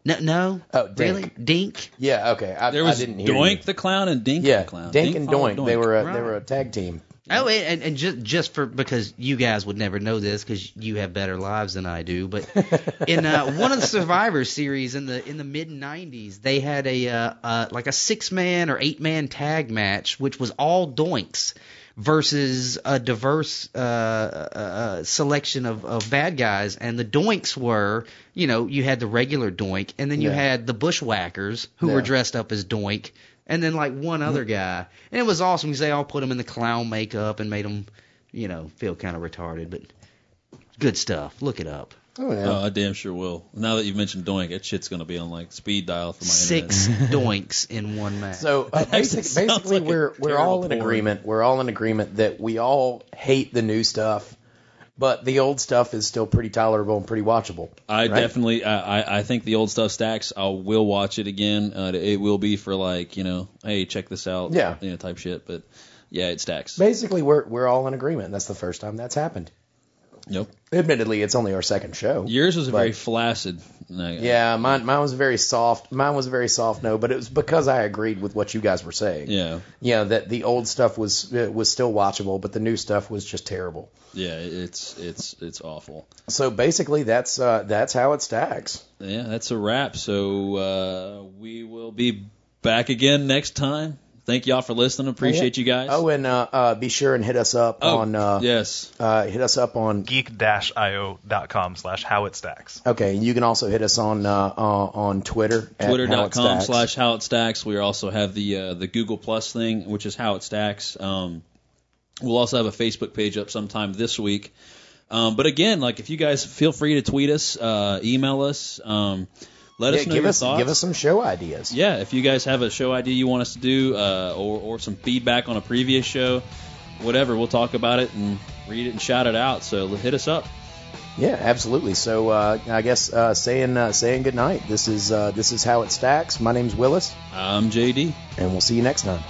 No, no. Oh, Dink. really? Dink. Yeah, okay. I, there was I didn't hear Doink you. the clown and Dink Yeah, the clown. Dink and followed Doink. They were a, they were a tag team. Oh, and, and just just for because you guys would never know this because you have better lives than I do, but (laughs) in uh, one of the Survivor series in the in the mid '90s, they had a uh, uh, like a six man or eight man tag match, which was all doinks versus a diverse uh, uh, uh, selection of, of bad guys, and the doinks were, you know, you had the regular doink, and then you Yeah. had the bushwhackers who were dressed up as doink, and then like one other guy, and it was awesome because they all put him in the clown makeup and made him, you know, feel kind of retarded, but good stuff. Look it up. Oh, yeah. Oh, I damn sure will. Now that you've mentioned Doink, that shit's gonna be on like speed dial for my Six internet. (laughs) doinks in one match. So uh, basic, basically, like we're we're all in porn. agreement. We're all in agreement that we all hate the new stuff, but the old stuff is still pretty tolerable and pretty watchable. I right? definitely, I, I- I think the old stuff stacks. I will watch it again. Uh, it will be for like, you know, hey, check this out, Yeah. you know, type shit. But yeah, it stacks. Basically, we're we're all in agreement. That's the first time that's happened. Yep. Admittedly, it's only our second show. Yours was a very flaccid. No, Yeah, mine mine was very soft. Mine was a very soft no, but it was because I agreed with what you guys were saying. Yeah. Yeah, that the old stuff was uh, was still watchable, but the new stuff was just terrible. Yeah. It's it's it's awful. So basically, that's uh, that's how it stacks. Yeah, that's a wrap. So uh, we will be back again next time. Thank y'all for listening. Appreciate you guys. Oh, and uh, uh, be sure and hit us up Oh, on uh, yes. uh, hit us up on geek-io.com slash how it stacks. okay. And you can also hit us on uh, uh, on Twitter at How It Twitter.com Stacks. slash how it stacks. We also have the uh, the Google Plus thing, which is how it stacks. Um, we'll also have a Facebook page up sometime this week. Um, but again, like if you guys feel free to tweet us, uh, email us, um, let Yeah, us know give your us thoughts. give us some show ideas. yeah, if you guys have a show idea you want us to do, uh, or or some feedback on a previous show, whatever, we'll talk about it and read it and shout it out. So hit us up. Yeah, absolutely. So uh, I guess uh, saying uh, saying good night. This is uh, this is how it stacks. My name's Willis, I'm JD. and we'll see you next time.